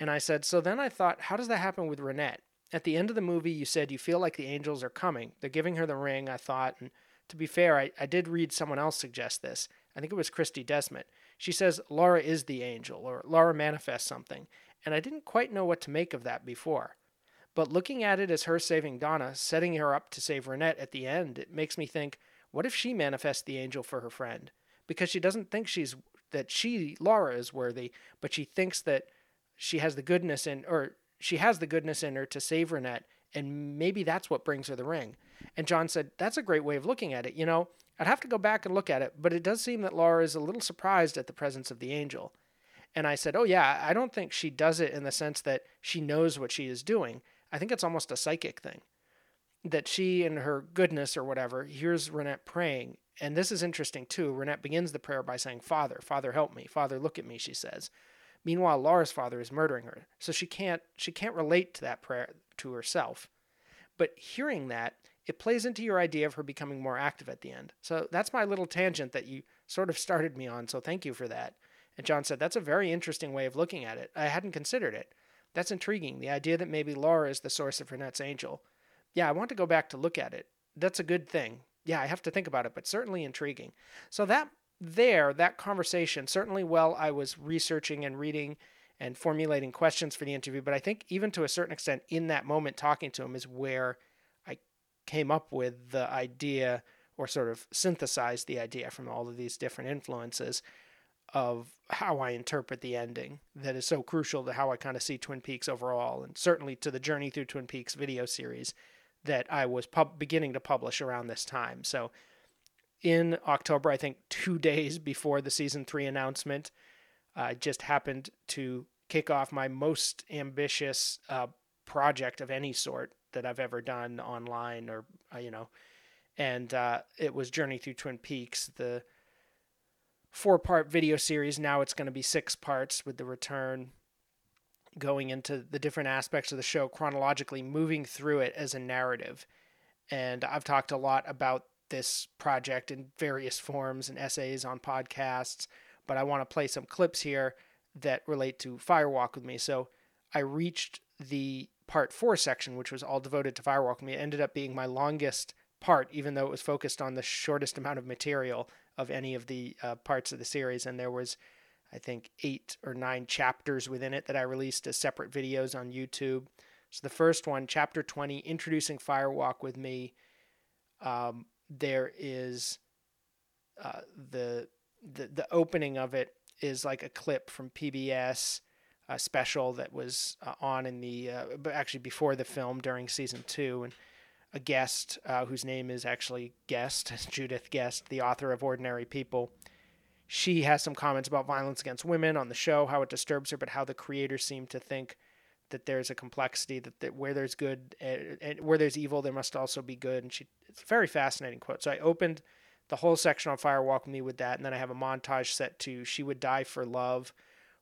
And I said, so then I thought, how does that happen with Ronette? At the end of the movie, you said you feel like the angels are coming. They're giving her the ring, I thought. And to be fair, I, I did read someone else suggest this. I think it was Christy Desmet. She says Laura is the angel, or Laura manifests something. And I didn't quite know what to make of that before. But looking at it as her saving Donna, setting her up to save Ronette at the end, it makes me think, what if she manifests the angel for her friend? Because she doesn't think she's that she, Laura, is worthy, but she thinks that she has the goodness in or she has the goodness in her to save Ronette, and maybe that's what brings her the ring. And John said, That's a great way of looking at it. You know, I'd have to go back and look at it, but it does seem that Laura is a little surprised at the presence of the angel. And I said, Oh, yeah, I don't think she does it in the sense that she knows what she is doing. I think it's almost a psychic thing. That she, in her goodness or whatever, hears Ronette praying. And this is interesting too. Ronette begins the prayer by saying, Father, Father, help me. Father, look at me, she says. Meanwhile, Laura's father is murdering her. So she can't she can't relate to that prayer to herself. But hearing that, it plays into your idea of her becoming more active at the end. So that's my little tangent that you sort of started me on. So thank you for that. And John said, That's a very interesting way of looking at it. I hadn't considered it. That's intriguing. The idea that maybe Laura is the source of Ronette's angel. Yeah, I want to go back to look at it. That's a good thing. Yeah, I have to think about it, but certainly intriguing. So that there, that conversation, certainly while I was researching and reading and formulating questions for the interview, but I think even to a certain extent in that moment talking to him is where I came up with the idea or sort of synthesized the idea from all of these different influences of how I interpret the ending that is so crucial to how I kind of see Twin Peaks overall, and certainly to the Journey Through Twin Peaks video series that I was pub- beginning to publish around this time. So, in October, I think two days before the season three announcement, I uh, just happened to kick off my most ambitious uh, project of any sort that I've ever done online or, uh, you know, and uh, it was Journey Through Twin Peaks, the four part video series. Now it's going to be six parts with the return going into the different aspects of the show chronologically, moving through it as a narrative. And I've talked a lot about this project in various forms and essays on podcasts, but I want to play some clips here that relate to Firewalk with Me. So I reached the part four section, which was all devoted to Firewalk with Me. It ended up being my longest part, even though it was focused on the shortest amount of material of any of the uh, parts of the series. And there was, I think, eight or nine chapters within it that I released as separate videos on YouTube. So the first one, chapter 20, introducing Firewalk with me. Um, there is uh, the, the the opening of it is like a clip from PBS a special that was uh, on in the uh, actually before the film during season two and a guest uh, whose name is actually Guest, Judith Guest, the author of Ordinary People. She has some comments about violence against women on the show, how it disturbs her, but how the creators seem to think that there's a complexity that, that where there's good and, and where there's evil, there must also be good. And she, it's a very fascinating quote. So I opened the whole section on Fire Walk with Me with that, and then I have a montage set to "She Would Die for Love,"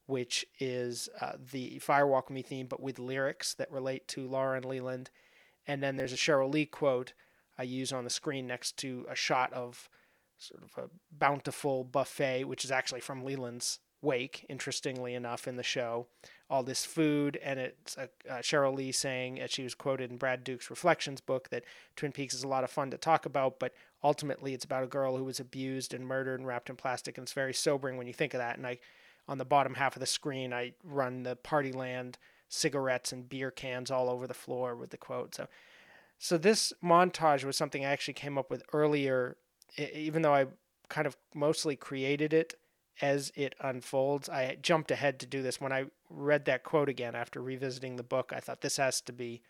which is uh, the Fire Walk with Me theme, but with lyrics that relate to Laura and Leland and then there's a Sheryl Lee quote I use on the screen next to a shot of sort of a bountiful buffet, which is actually from Leland's wake, interestingly enough, in the show. All this food, and it's a, uh, Sheryl Lee saying, as she was quoted in Brad Duke's Reflections book, that Twin Peaks is a lot of fun to talk about, but ultimately it's about a girl who was abused and murdered and wrapped in plastic, and it's very sobering when you think of that. And I, on the bottom half of the screen, I run the Partyland cigarettes and beer cans all over the floor with the quote. So, so this montage was something I actually came up with earlier, even though I kind of mostly created it as it unfolds. I jumped ahead to do this when I read that quote again after revisiting the book. I thought this has to be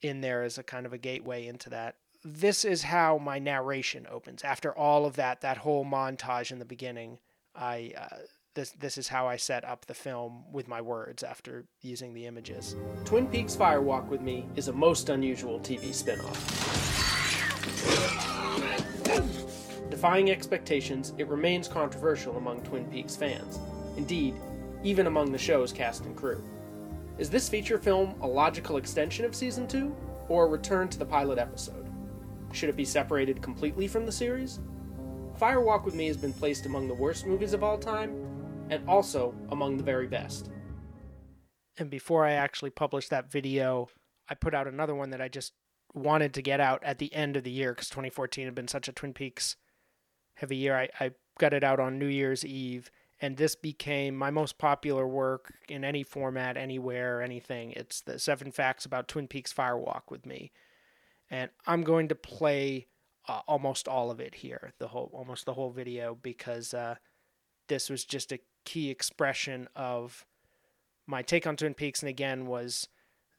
in there as a kind of a gateway into that. This is how my narration opens. After all of that, that whole montage in the beginning, I uh, this this is how I set up the film with my words after using the images. Twin Peaks Fire Walk with Me is a most unusual TV spin-off. Defying expectations, it remains controversial among Twin Peaks fans. Indeed, even among the show's cast and crew. Is this feature film a logical extension of season 2 or a return to the pilot episode? Should it be separated completely from the series? Fire Walk with Me has been placed among the worst movies of all time and also among the very best. And before I actually published that video, I put out another one that I just wanted to get out at the end of the year because 2014 had been such a Twin Peaks heavy year. I, I got it out on New Year's Eve, and this became my most popular work in any format, anywhere, anything. It's the seven facts about Twin Peaks Fire Walk with me. And I'm going to play uh, almost all of it here, the whole almost the whole video, because uh, this was just a key expression of my take on Twin Peaks, and again was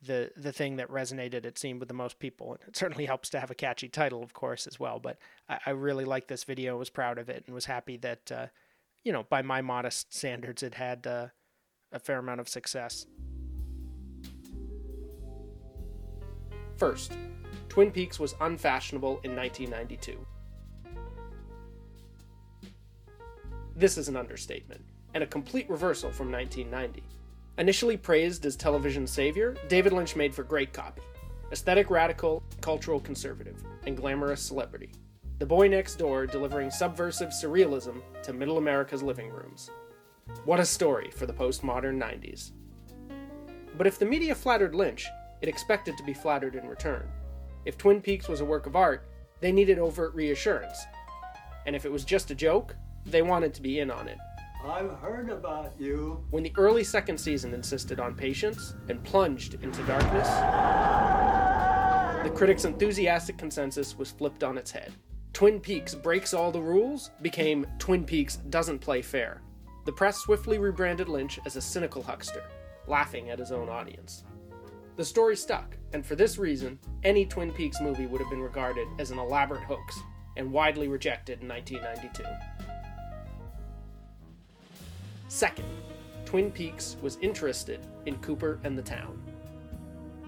the the thing that resonated it seemed with the most people. And it certainly helps to have a catchy title, of course, as well. But I, I really liked this video, was proud of it, and was happy that uh, you know by my modest standards, it had uh, a fair amount of success. First, Twin Peaks was unfashionable in 1992. This is an understatement, and a complete reversal from 1990. Initially praised as television's savior, David Lynch made for great copy. Aesthetic radical, cultural conservative, and glamorous celebrity. The boy next door delivering subversive surrealism to middle America's living rooms. What a story for the postmodern 90s. But if the media flattered Lynch, it expected to be flattered in return. If Twin Peaks was a work of art, they needed overt reassurance. And if it was just a joke, they wanted to be in on it. I've heard about you. When the early second season insisted on patience and plunged into darkness, the critics' enthusiastic consensus was flipped on its head. Twin Peaks breaks all the rules became Twin Peaks doesn't play fair. The press swiftly rebranded Lynch as a cynical huckster, laughing at his own audience. The story stuck, and for this reason, any Twin Peaks movie would have been regarded as an elaborate hoax and widely rejected in 1992. Second, Twin Peaks was interested in Cooper and the town.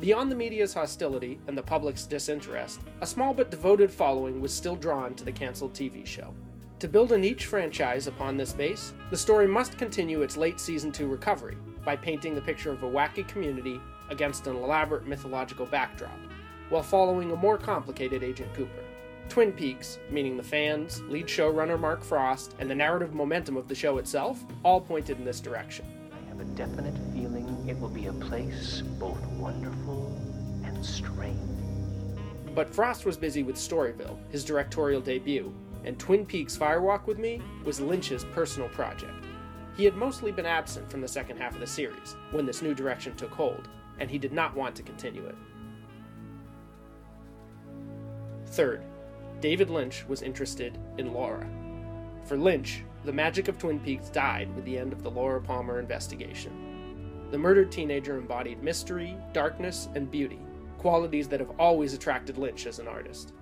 Beyond the media's hostility and the public's disinterest, a small but devoted following was still drawn to the canceled TV show. To build a niche franchise upon this base, the story must continue its late season 2 recovery by painting the picture of a wacky community against an elaborate mythological backdrop, while following a more complicated Agent Cooper. Twin Peaks, meaning the fans, lead showrunner Mark Frost, and the narrative momentum of the show itself, all pointed in this direction. I have a definite feeling it will be a place both wonderful and strange. But Frost was busy with Storyville, his directorial debut, and Twin Peaks Firewalk with Me was Lynch's personal project. He had mostly been absent from the second half of the series when this new direction took hold, and he did not want to continue it. Third, David Lynch was interested in Laura. For Lynch, the magic of Twin Peaks died with the end of the Laura Palmer investigation. The murdered teenager embodied mystery, darkness, and beauty, qualities that have always attracted Lynch as an artist.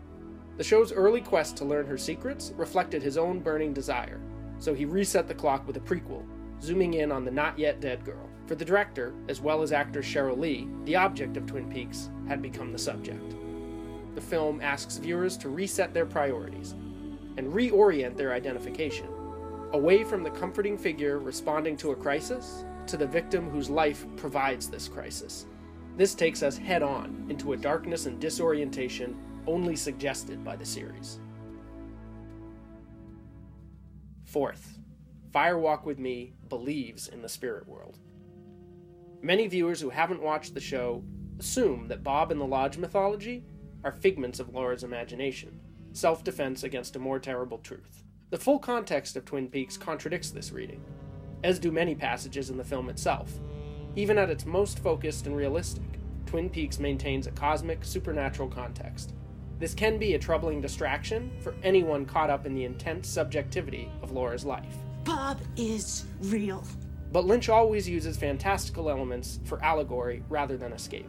The show's early quest to learn her secrets reflected his own burning desire, so he reset the clock with a prequel, zooming in on the not yet dead girl. For the director, as well as actor Sheryl Lee, the object of Twin Peaks had become the subject. The film asks viewers to reset their priorities and reorient their identification away from the comforting figure responding to a crisis to the victim whose life provides this crisis. This takes us head on into a darkness and disorientation only suggested by the series. Fourth, Firewalk with Me believes in the spirit world. Many viewers who haven't watched the show assume that Bob and the Lodge mythology are figments of Laura's imagination, self defense against a more terrible truth. The full context of Twin Peaks contradicts this reading, as do many passages in the film itself. Even at its most focused and realistic, Twin Peaks maintains a cosmic, supernatural context. This can be a troubling distraction for anyone caught up in the intense subjectivity of Laura's life. Bob is real. But Lynch always uses fantastical elements for allegory rather than escape.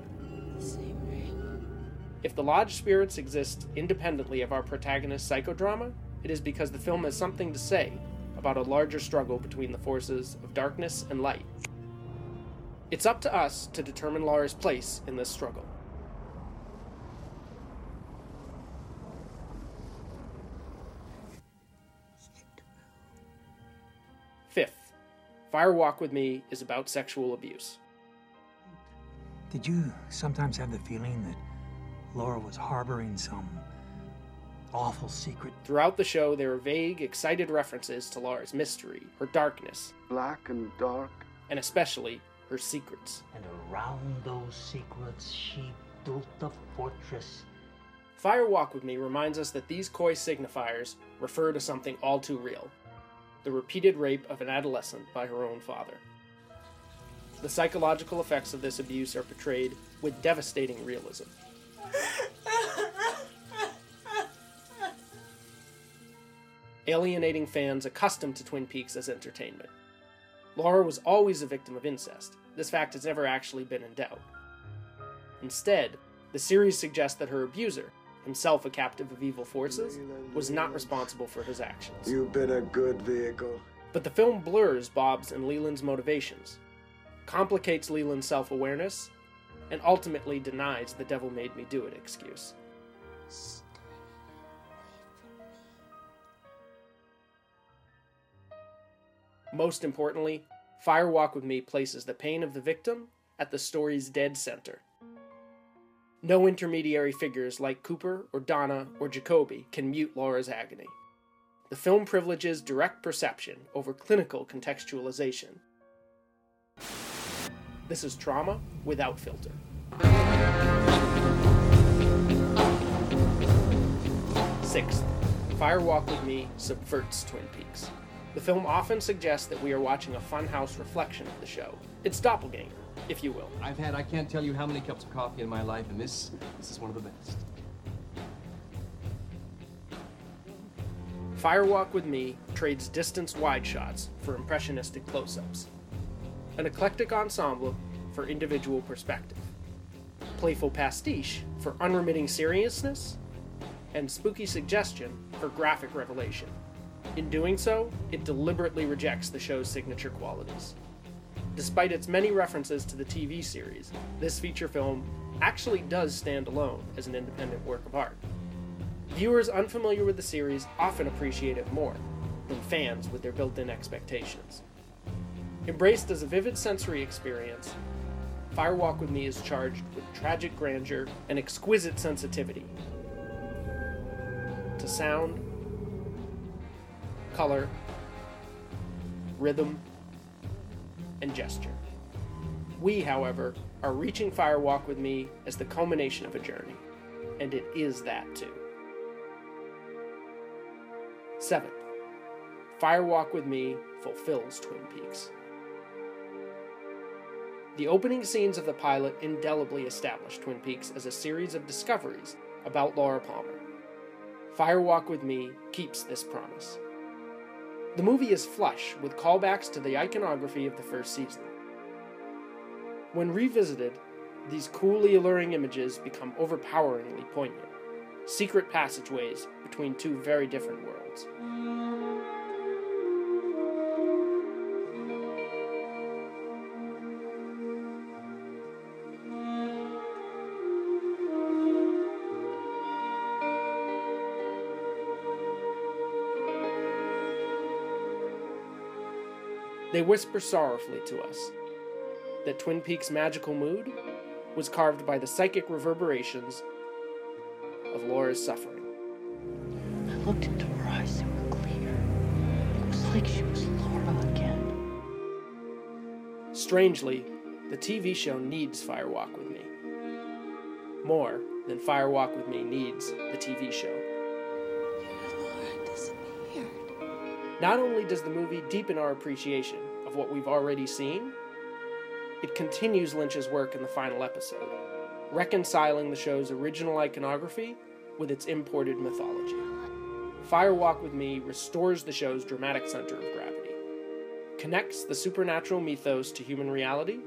If the Lodge spirits exist independently of our protagonist's psychodrama, it is because the film has something to say about a larger struggle between the forces of darkness and light. It's up to us to determine Laura's place in this struggle. Fifth, Fire Walk with Me is about sexual abuse. Did you sometimes have the feeling that Laura was harboring some awful secret? Throughout the show, there are vague, excited references to Laura's mystery, her darkness, Black and dark. and especially her secrets. And around those secrets, she built a fortress. Fire Walk with Me reminds us that these coy signifiers refer to something all too real the repeated rape of an adolescent by her own father. The psychological effects of this abuse are portrayed with devastating realism. Alienating fans accustomed to Twin Peaks as entertainment. Laura was always a victim of incest. This fact has never actually been in doubt. Instead, the series suggests that her abuser, himself a captive of evil forces, was not responsible for his actions. You've been a good vehicle. But the film blurs Bob's and Leland's motivations, complicates Leland's self awareness, and ultimately denies the devil made me do it excuse. Most importantly, Fire Walk with Me places the pain of the victim at the story's dead center. No intermediary figures like Cooper or Donna or Jacoby can mute Laura's agony. The film privileges direct perception over clinical contextualization. This is trauma without filter. Sixth, Fire Walk with Me subverts Twin Peaks. The film often suggests that we are watching a funhouse reflection of the show. It's doppelganger, if you will. I've had I can't tell you how many cups of coffee in my life, and this this is one of the best. Fire Walk with Me trades distance wide shots for impressionistic close ups, an eclectic ensemble for individual perspective, playful pastiche for unremitting seriousness, and spooky suggestion for graphic revelation. In doing so, it deliberately rejects the show's signature qualities. Despite its many references to the TV series, this feature film actually does stand alone as an independent work of art. Viewers unfamiliar with the series often appreciate it more than fans with their built in expectations. Embraced as a vivid sensory experience, Fire Walk with Me is charged with tragic grandeur and exquisite sensitivity to sound, color, rhythm, and gesture. We, however, are reaching Fire Walk with Me as the culmination of a journey, and it is that too. Seventh, Fire Walk with Me fulfills Twin Peaks. The opening scenes of the pilot indelibly establish Twin Peaks as a series of discoveries about Laura Palmer. Fire Walk with Me keeps this promise. The movie is flush with callbacks to the iconography of the first season. When revisited, these coolly alluring images become overpoweringly poignant, secret passageways between two very different worlds. They whisper sorrowfully to us that Twin Peaks' magical mood was carved by the psychic reverberations of Laura's suffering. I looked into her eyes, they were clear. It was like she was Laura again. Strangely, the TV show needs Fire Walk with Me. More than Fire Walk with Me needs the TV show. Not only does the movie deepen our appreciation of what we've already seen, it continues Lynch's work in the final episode, reconciling the show's original iconography with its imported mythology. Fire Walk with Me restores the show's dramatic center of gravity, connects the supernatural mythos to human reality,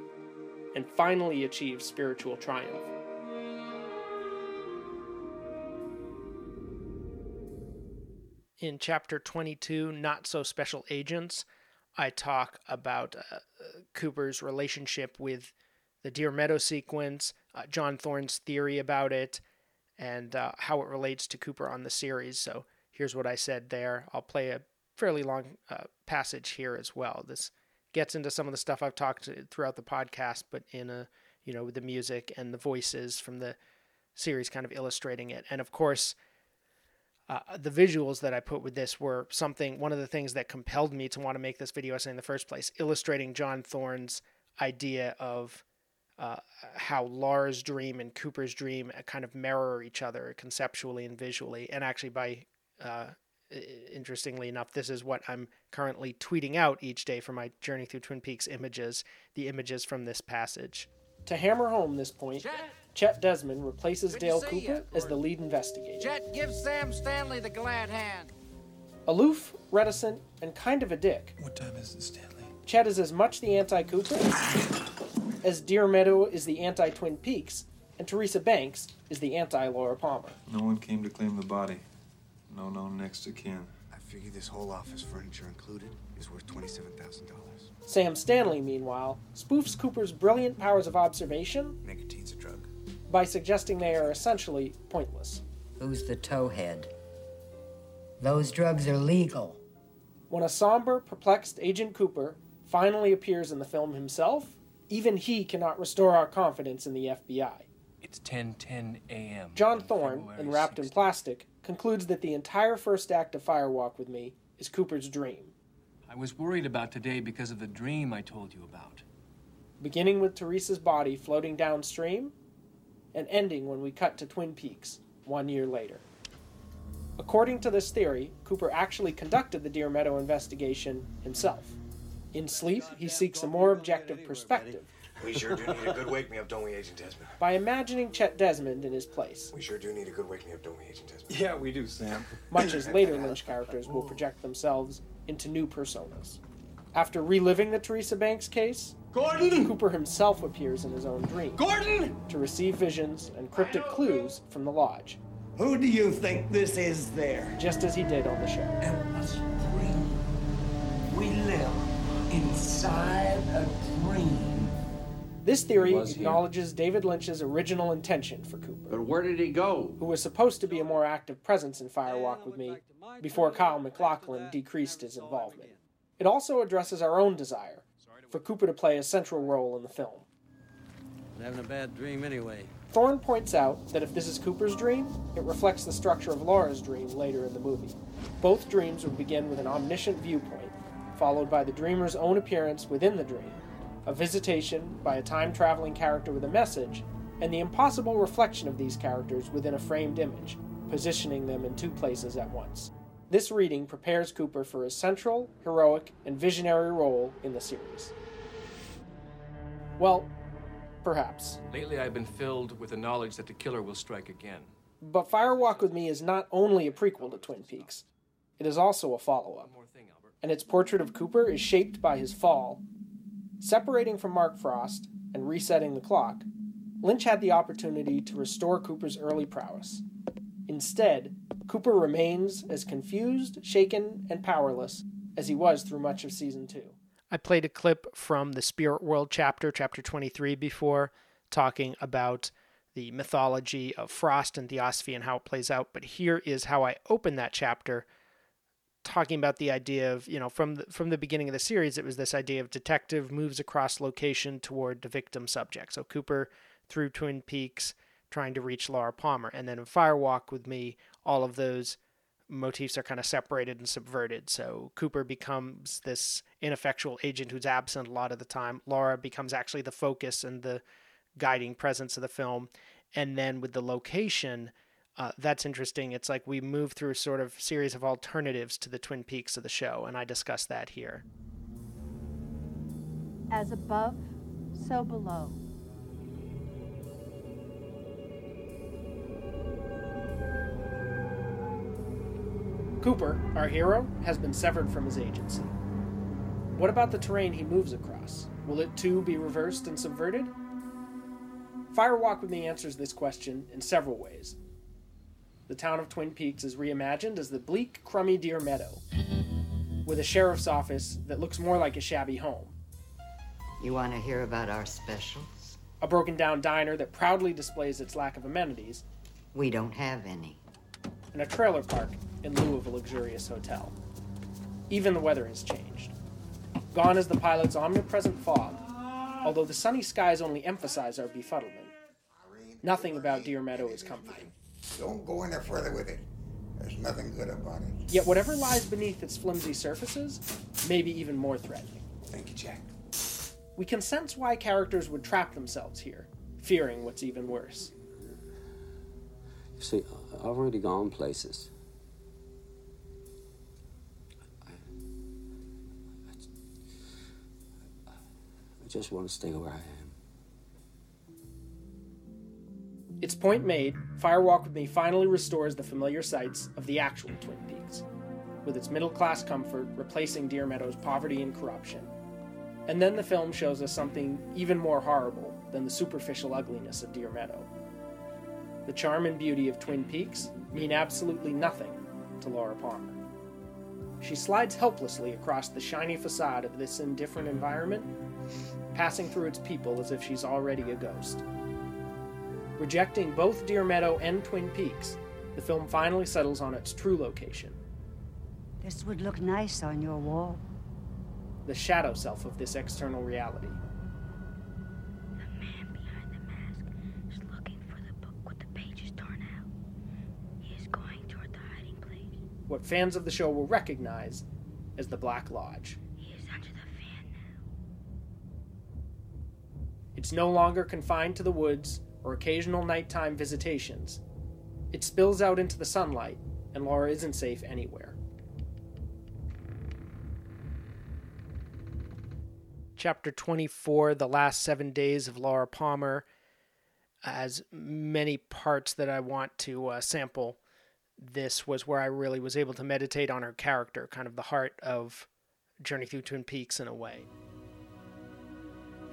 and finally achieves spiritual triumph. In chapter 22, Not So Special Agents, I talk about uh, Cooper's relationship with the Deer Meadow sequence, uh, John Thorne's theory about it, and uh, how it relates to Cooper on the series. So here's what I said there. I'll play a fairly long uh, passage here as well. This gets into some of the stuff I've talked throughout the podcast, but in a you know with the music and the voices from the series kind of illustrating it. And of course, uh, the visuals that I put with this were something, one of the things that compelled me to want to make this video essay in the first place, illustrating John Thorne's idea of uh, how Laura's dream and Cooper's dream kind of mirror each other conceptually and visually. And actually, by uh, interestingly enough, this is what I'm currently tweeting out each day for my Journey Through Twin Peaks images, the images from this passage. To hammer home this point, Chet, Chet Desmond replaces Good Dale Cooper as the lead investigator. Chet gives Sam Stanley the glad hand. Aloof, reticent, and kind of a dick. What time is it, Stanley? Chet is as much the anti Cooper as Deer Meadow is the anti Twin Peaks, and Teresa Banks is the anti Laura Palmer. No one came to claim the body. No known next of kin. I figure this whole office furniture included is worth $27,000. Sam Stanley, meanwhile, spoofs Cooper's brilliant powers of observation Nicotine's a drug. By suggesting they are essentially pointless. Who's the towhead? Those drugs are legal. When a somber, perplexed Agent Cooper finally appears in the film himself, even he cannot restore our confidence in the FBI. It's 10:10 a.m. John Thorne, in Wrapped in Plastic, concludes that the entire first act of Firewalk with Me is Cooper's dream. I was worried about today because of the dream I told you about. Beginning with Teresa's body floating downstream, and ending when we cut to Twin Peaks one year later. According to this theory, Cooper actually conducted the Deer Meadow investigation himself. In sleep, he seeks a more objective perspective. We sure do need a good wake me up, don't we, Agent Desmond? By imagining Chet Desmond in his place. We sure do need a good wake me up, don't we, Agent Desmond? Yeah, we do, Sam. Much as later Lynch characters will project themselves into new personas. After reliving the Teresa Banks case, Gordon! Cooper himself appears in his own dream. Gordon! To receive visions and cryptic clues from the lodge. Who do you think this is there? Just as he did on the show. Endless dream. We live inside a dream. This theory acknowledges David Lynch's original intention for Cooper. But where did he go? Who was supposed to be a more active presence in Firewalk with Me before Kyle MacLachlan decreased his involvement. It also addresses our own desire for Cooper to play a central role in the film. I'm having a bad dream anyway. Thorne points out that if this is Cooper's dream, it reflects the structure of Laura's dream later in the movie. Both dreams would begin with an omniscient viewpoint, followed by the dreamer's own appearance within the dream, a visitation by a time traveling character with a message, and the impossible reflection of these characters within a framed image, positioning them in two places at once. This reading prepares Cooper for his central, heroic, and visionary role in the series. Well, perhaps. Lately, I've been filled with the knowledge that the killer will strike again. But Firewalk with Me is not only a prequel to Twin Peaks, it is also a follow up. And its portrait of Cooper is shaped by his fall. Separating from Mark Frost and resetting the clock, Lynch had the opportunity to restore Cooper's early prowess. Instead, Cooper remains as confused, shaken, and powerless as he was through much of season two. I played a clip from the Spirit World chapter, chapter 23, before, talking about the mythology of Frost and Theosophy and how it plays out. But here is how I open that chapter, talking about the idea of, you know, from the, from the beginning of the series, it was this idea of detective moves across location toward the victim subject. So Cooper through Twin Peaks trying to reach Laura Palmer. And then in Firewalk with Me, all of those motifs are kind of separated and subverted. So Cooper becomes this ineffectual agent who's absent a lot of the time. Laura becomes actually the focus and the guiding presence of the film. And then with the location, uh, that's interesting. It's like we move through sort of series of alternatives to the Twin Peaks of the show, and I discuss that here. As above, so below. Cooper, our hero, has been severed from his agency. What about the terrain he moves across? Will it too be reversed and subverted? Firewalk with Me answers this question in several ways. the town of Twin Peaks is reimagined as the bleak, crummy Deer Meadow, with a sheriff's office that looks more like a shabby home. You want to hear about our specials? A broken down diner that proudly displays its lack of amenities. We don't have any. And a trailer park in lieu of a luxurious hotel. Even the weather has changed. Gone is the pilot's omnipresent fog, although the sunny skies only emphasize our befuddlement. Nothing about Deer Meadow is comforting. Don't go any further with it. There's nothing good about it. Yet whatever lies beneath its flimsy surfaces may be even more threatening. Thank you, Jack. We can sense why characters would trap themselves here, fearing what's even worse. You see, I've already gone places. Just want to stay where I am. Its point made, Fire Walk with Me finally restores the familiar sights of the actual Twin Peaks, with its middle class comfort replacing Deer Meadow's poverty and corruption. And then the film shows us something even more horrible than the superficial ugliness of Deer Meadow. The charm and beauty of Twin Peaks mean absolutely nothing to Laura Palmer. She slides helplessly across the shiny facade of this indifferent environment, passing through its people as if she's already a ghost. Rejecting both Deer Meadow and Twin Peaks, the film finally settles on its true location This would look nice on your wall. the shadow self of this external reality. The man behind the mask is looking for the book with the pages torn out. He is going toward the hiding place. What fans of the show will recognize as the Black Lodge. He is under the fan now. It's no longer confined to the woods or occasional nighttime visitations. It spills out into the sunlight, and Laura isn't safe anywhere. Chapter 24 The Last Seven Days of Laura Palmer has many parts that I want to uh, sample. This was where I really was able to meditate on her character, kind of the heart of Journey Through Twin Peaks in a way.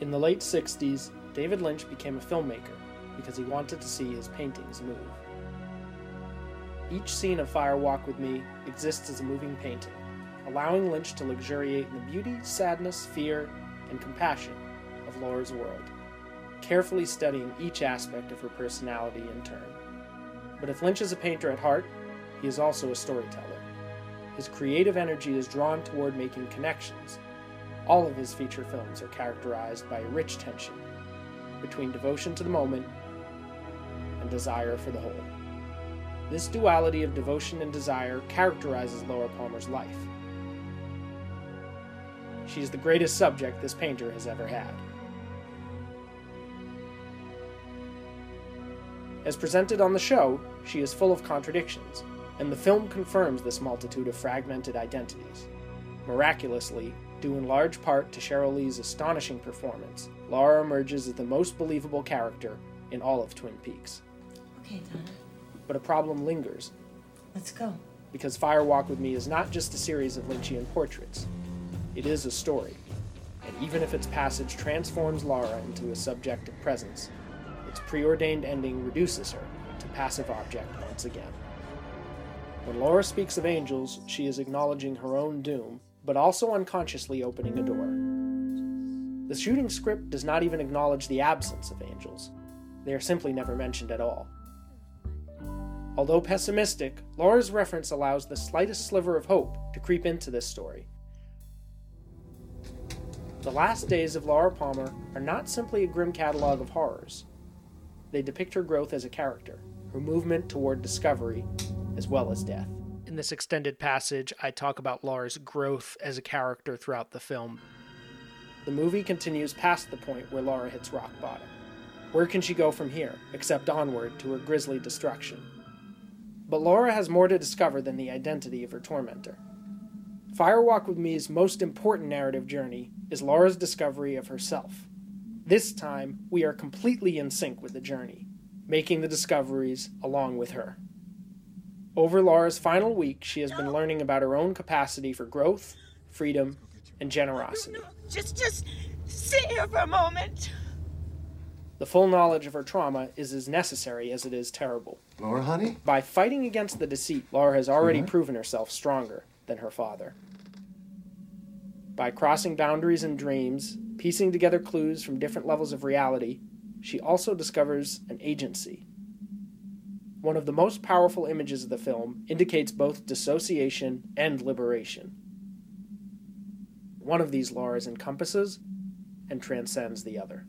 In the late 60s, David Lynch became a filmmaker because he wanted to see his paintings move. Each scene of Fire Walk with Me exists as a moving painting, allowing Lynch to luxuriate in the beauty, sadness, fear, and compassion of Laura's world, carefully studying each aspect of her personality in turn. But if Lynch is a painter at heart, he is also a storyteller. His creative energy is drawn toward making connections. All of his feature films are characterized by a rich tension between devotion to the moment and desire for the whole. This duality of devotion and desire characterizes Laura Palmer's life. She is the greatest subject this painter has ever had. As presented on the show, she is full of contradictions, and the film confirms this multitude of fragmented identities. Miraculously, due in large part to Sheryl Lee's astonishing performance, Laura emerges as the most believable character in all of Twin Peaks. Okay, Donna. But a problem lingers, Let's go. because Fire Walk with Me is not just a series of Lynchian portraits, it is a story. And even if its passage transforms Laura into a subjective presence, its preordained ending reduces her to passive object once again. When Laura speaks of angels, she is acknowledging her own doom, but also unconsciously opening a door. The shooting script does not even acknowledge the absence of angels. They are simply never mentioned at all. Although pessimistic, Laura's reference allows the slightest sliver of hope to creep into this story. The last days of Laura Palmer are not simply a grim catalog of horrors. They depict her growth as a character, her movement toward discovery, as well as death. In this extended passage, I talk about Laura's growth as a character throughout the film. The movie continues past the point where Laura hits rock bottom. Where can she go from here, except onward to her grisly destruction? But Laura has more to discover than the identity of her tormentor. Fire Walk with Me's most important narrative journey is Laura's discovery of herself. This time, we are completely in sync with the journey, making the discoveries along with her. Over Laura's final week, she has been learning about her own capacity for growth, freedom, and generosity. Just, just sit here for a moment. The full knowledge of her trauma is as necessary as it is terrible. Laura, honey? By fighting against the deceit, Laura has already Sweetheart? proven herself stronger than her father. By crossing boundaries and dreams, piecing together clues from different levels of reality, she also discovers an agency. One of the most powerful images of the film indicates both dissociation and liberation. One of these Lauras encompasses and transcends the other.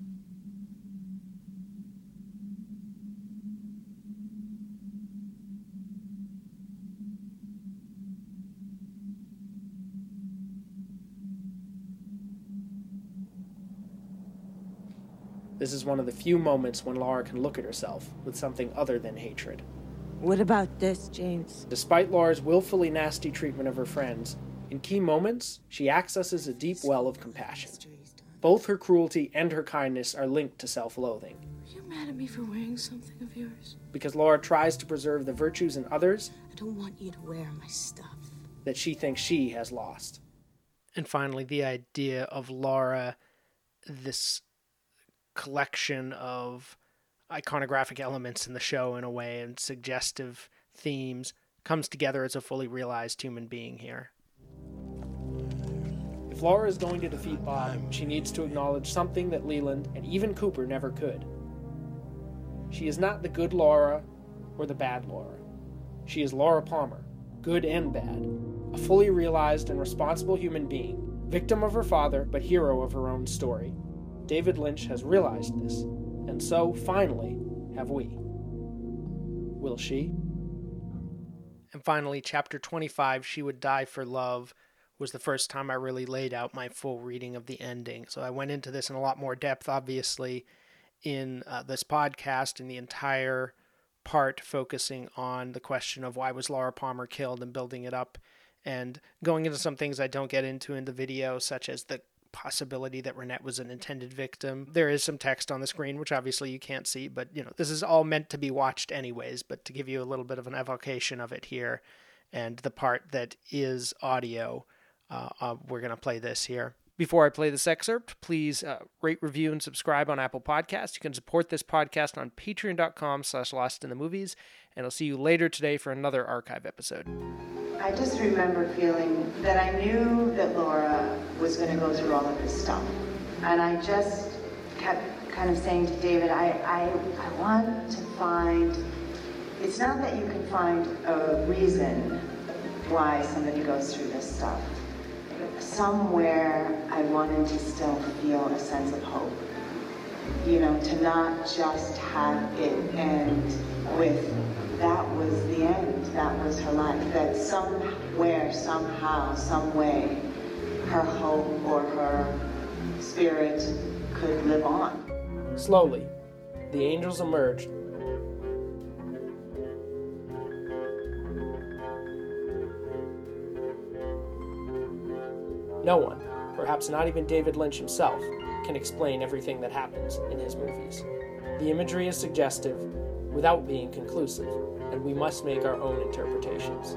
This is one of the few moments when Laura can look at herself with something other than hatred. What about this, James? Despite Laura's willfully nasty treatment of her friends, in key moments, she accesses a deep well of compassion. Both her cruelty and her kindness are linked to self loathing. Are you mad at me for wearing something of yours? Because Laura tries to preserve the virtues in others I don't want you to wear my stuff. that she thinks she has lost. And finally, the idea of Laura, this collection of iconographic elements in the show in a way and suggestive themes comes together as a fully realized human being here. If Laura is going to defeat Bob, she needs to acknowledge something that Leland and even Cooper never could. She is not the good Laura or the bad Laura. She is Laura Palmer, good and bad, a fully realized and responsible human being, victim of her father, but hero of her own story. David Lynch has realized this, and so, finally, have we. Will she? And finally, chapter 25, She Would Die for Love, was the first time I really laid out my full reading of the ending. So I went into this in a lot more depth, obviously, in uh, this podcast, and the entire part focusing on the question of why was Laura Palmer killed and building it up and going into some things I don't get into in the video, such as the possibility that Ronette was an intended victim. There is some text on the screen, which obviously you can't see, but you know, this is all meant to be watched anyways, but to give you a little bit of an evocation of it here and the part that is audio, uh, uh, we're going to play this here. Before I play this excerpt, please uh, rate, review, and subscribe on Apple Podcasts. You can support this podcast on patreon.com slash lost in the movies, and I'll see you later today for another archive episode. I just remember feeling that I knew that Laura was going to go through all of this stuff. And I just kept kind of saying to David, I, I, I want to find, it's not that you can find a reason why somebody goes through this stuff. Somewhere I wanted to still feel a sense of hope. You know, to not just have it end with that was the end, that was her life, that somewhere, somehow, some way, her hope or her spirit could live on. Slowly, the angels emerged. No one, perhaps not even David Lynch himself, can explain everything that happens in his movies. The imagery is suggestive without being conclusive, and we must make our own interpretations.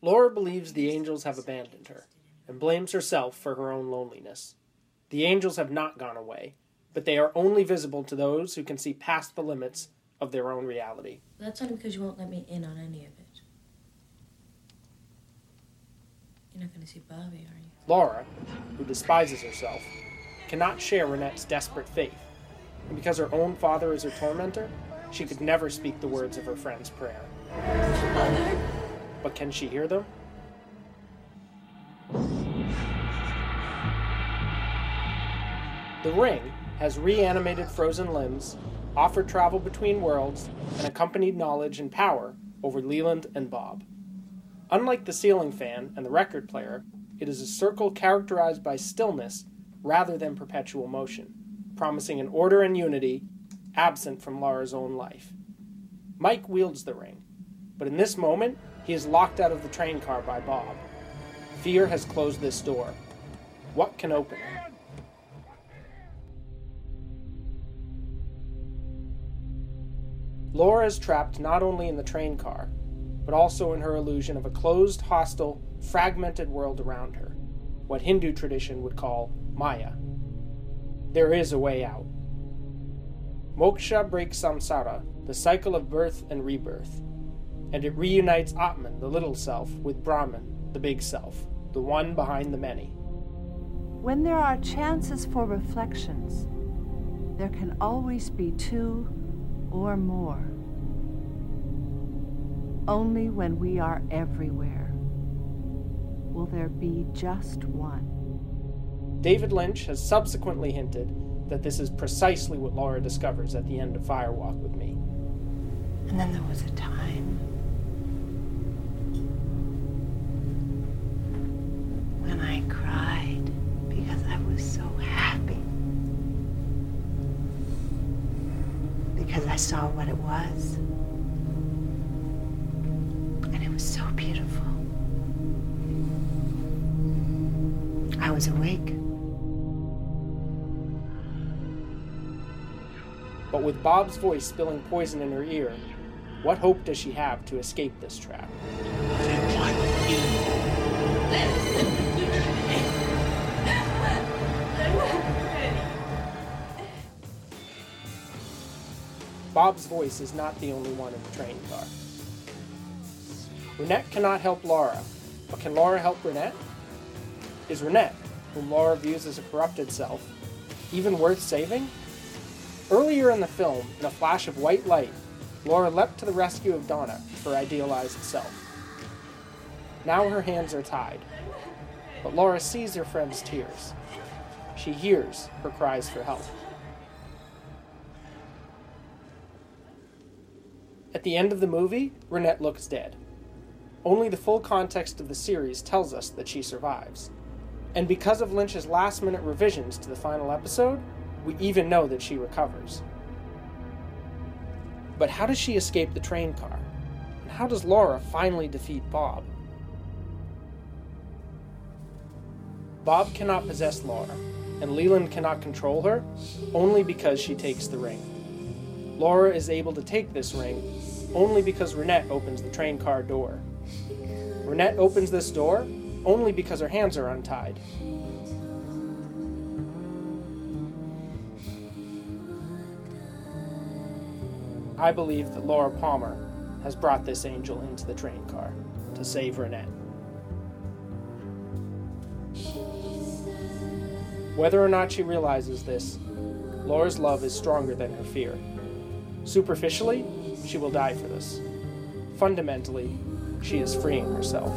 Laura believes the angels have abandoned her and blames herself for her own loneliness. The angels have not gone away, but they are only visible to those who can see past the limits of their own reality. That's only because you won't let me in on any of it. You're not going to see Bobby, are you? Laura, who despises herself, cannot share Ronette's desperate faith, and because her own father is her tormentor, she could never speak the words of her friend's prayer. But can she hear them? The ring has reanimated frozen limbs, offered travel between worlds, and accompanied knowledge and power over Leland and Bob. Unlike the ceiling fan and the record player, it is a circle characterized by stillness rather than perpetual motion, promising an order and unity absent from Laura's own life. Mike wields the ring, but in this moment, he is locked out of the train car by Bob. Fear has closed this door. What can open it? Laura is trapped not only in the train car, but also in her illusion of a closed, hostile, fragmented world around her. What Hindu tradition would call Maya. There is a way out. Moksha breaks samsara, the cycle of birth and rebirth, and it reunites Atman, the little self, with Brahman, the big self, the one behind the many. When there are chances for reflections, there can always be two or more. Only when we are everywhere will there be just one. David Lynch has subsequently hinted that this is precisely what Laura discovers at the end of Fire Walk with Me. And then there was a time when I cried because I was so happy. Because I saw what it was. Was awake. But with Bob's voice spilling poison in her ear, what hope does she have to escape this trap? Bob's voice is not the only one in the train car. Ronette cannot help Laura, but can Laura help Ronette? Is Ronette, whom Laura views as a corrupted self, even worth saving? Earlier in the film, in a flash of white light, Laura leapt to the rescue of Donna, her idealized self. Now her hands are tied, but Laura sees her friend's tears. She hears her cries for help. At the end of the movie, Ronette looks dead. Only the full context of the series tells us that she survives. And because of Lynch's last minute revisions to the final episode, we even know that she recovers. But how does she escape the train car? And how does Laura finally defeat Bob? Bob cannot possess Laura, and Leland cannot control her only because she takes the ring. Laura is able to take this ring only because Ronette opens the train car door. Ronette opens this door only because her hands are untied. I believe that Laura Palmer has brought this angel into the train car to save Ronette. Whether or not she realizes this, Laura's love is stronger than her fear. Superficially, she will die for this. Fundamentally, she is freeing herself.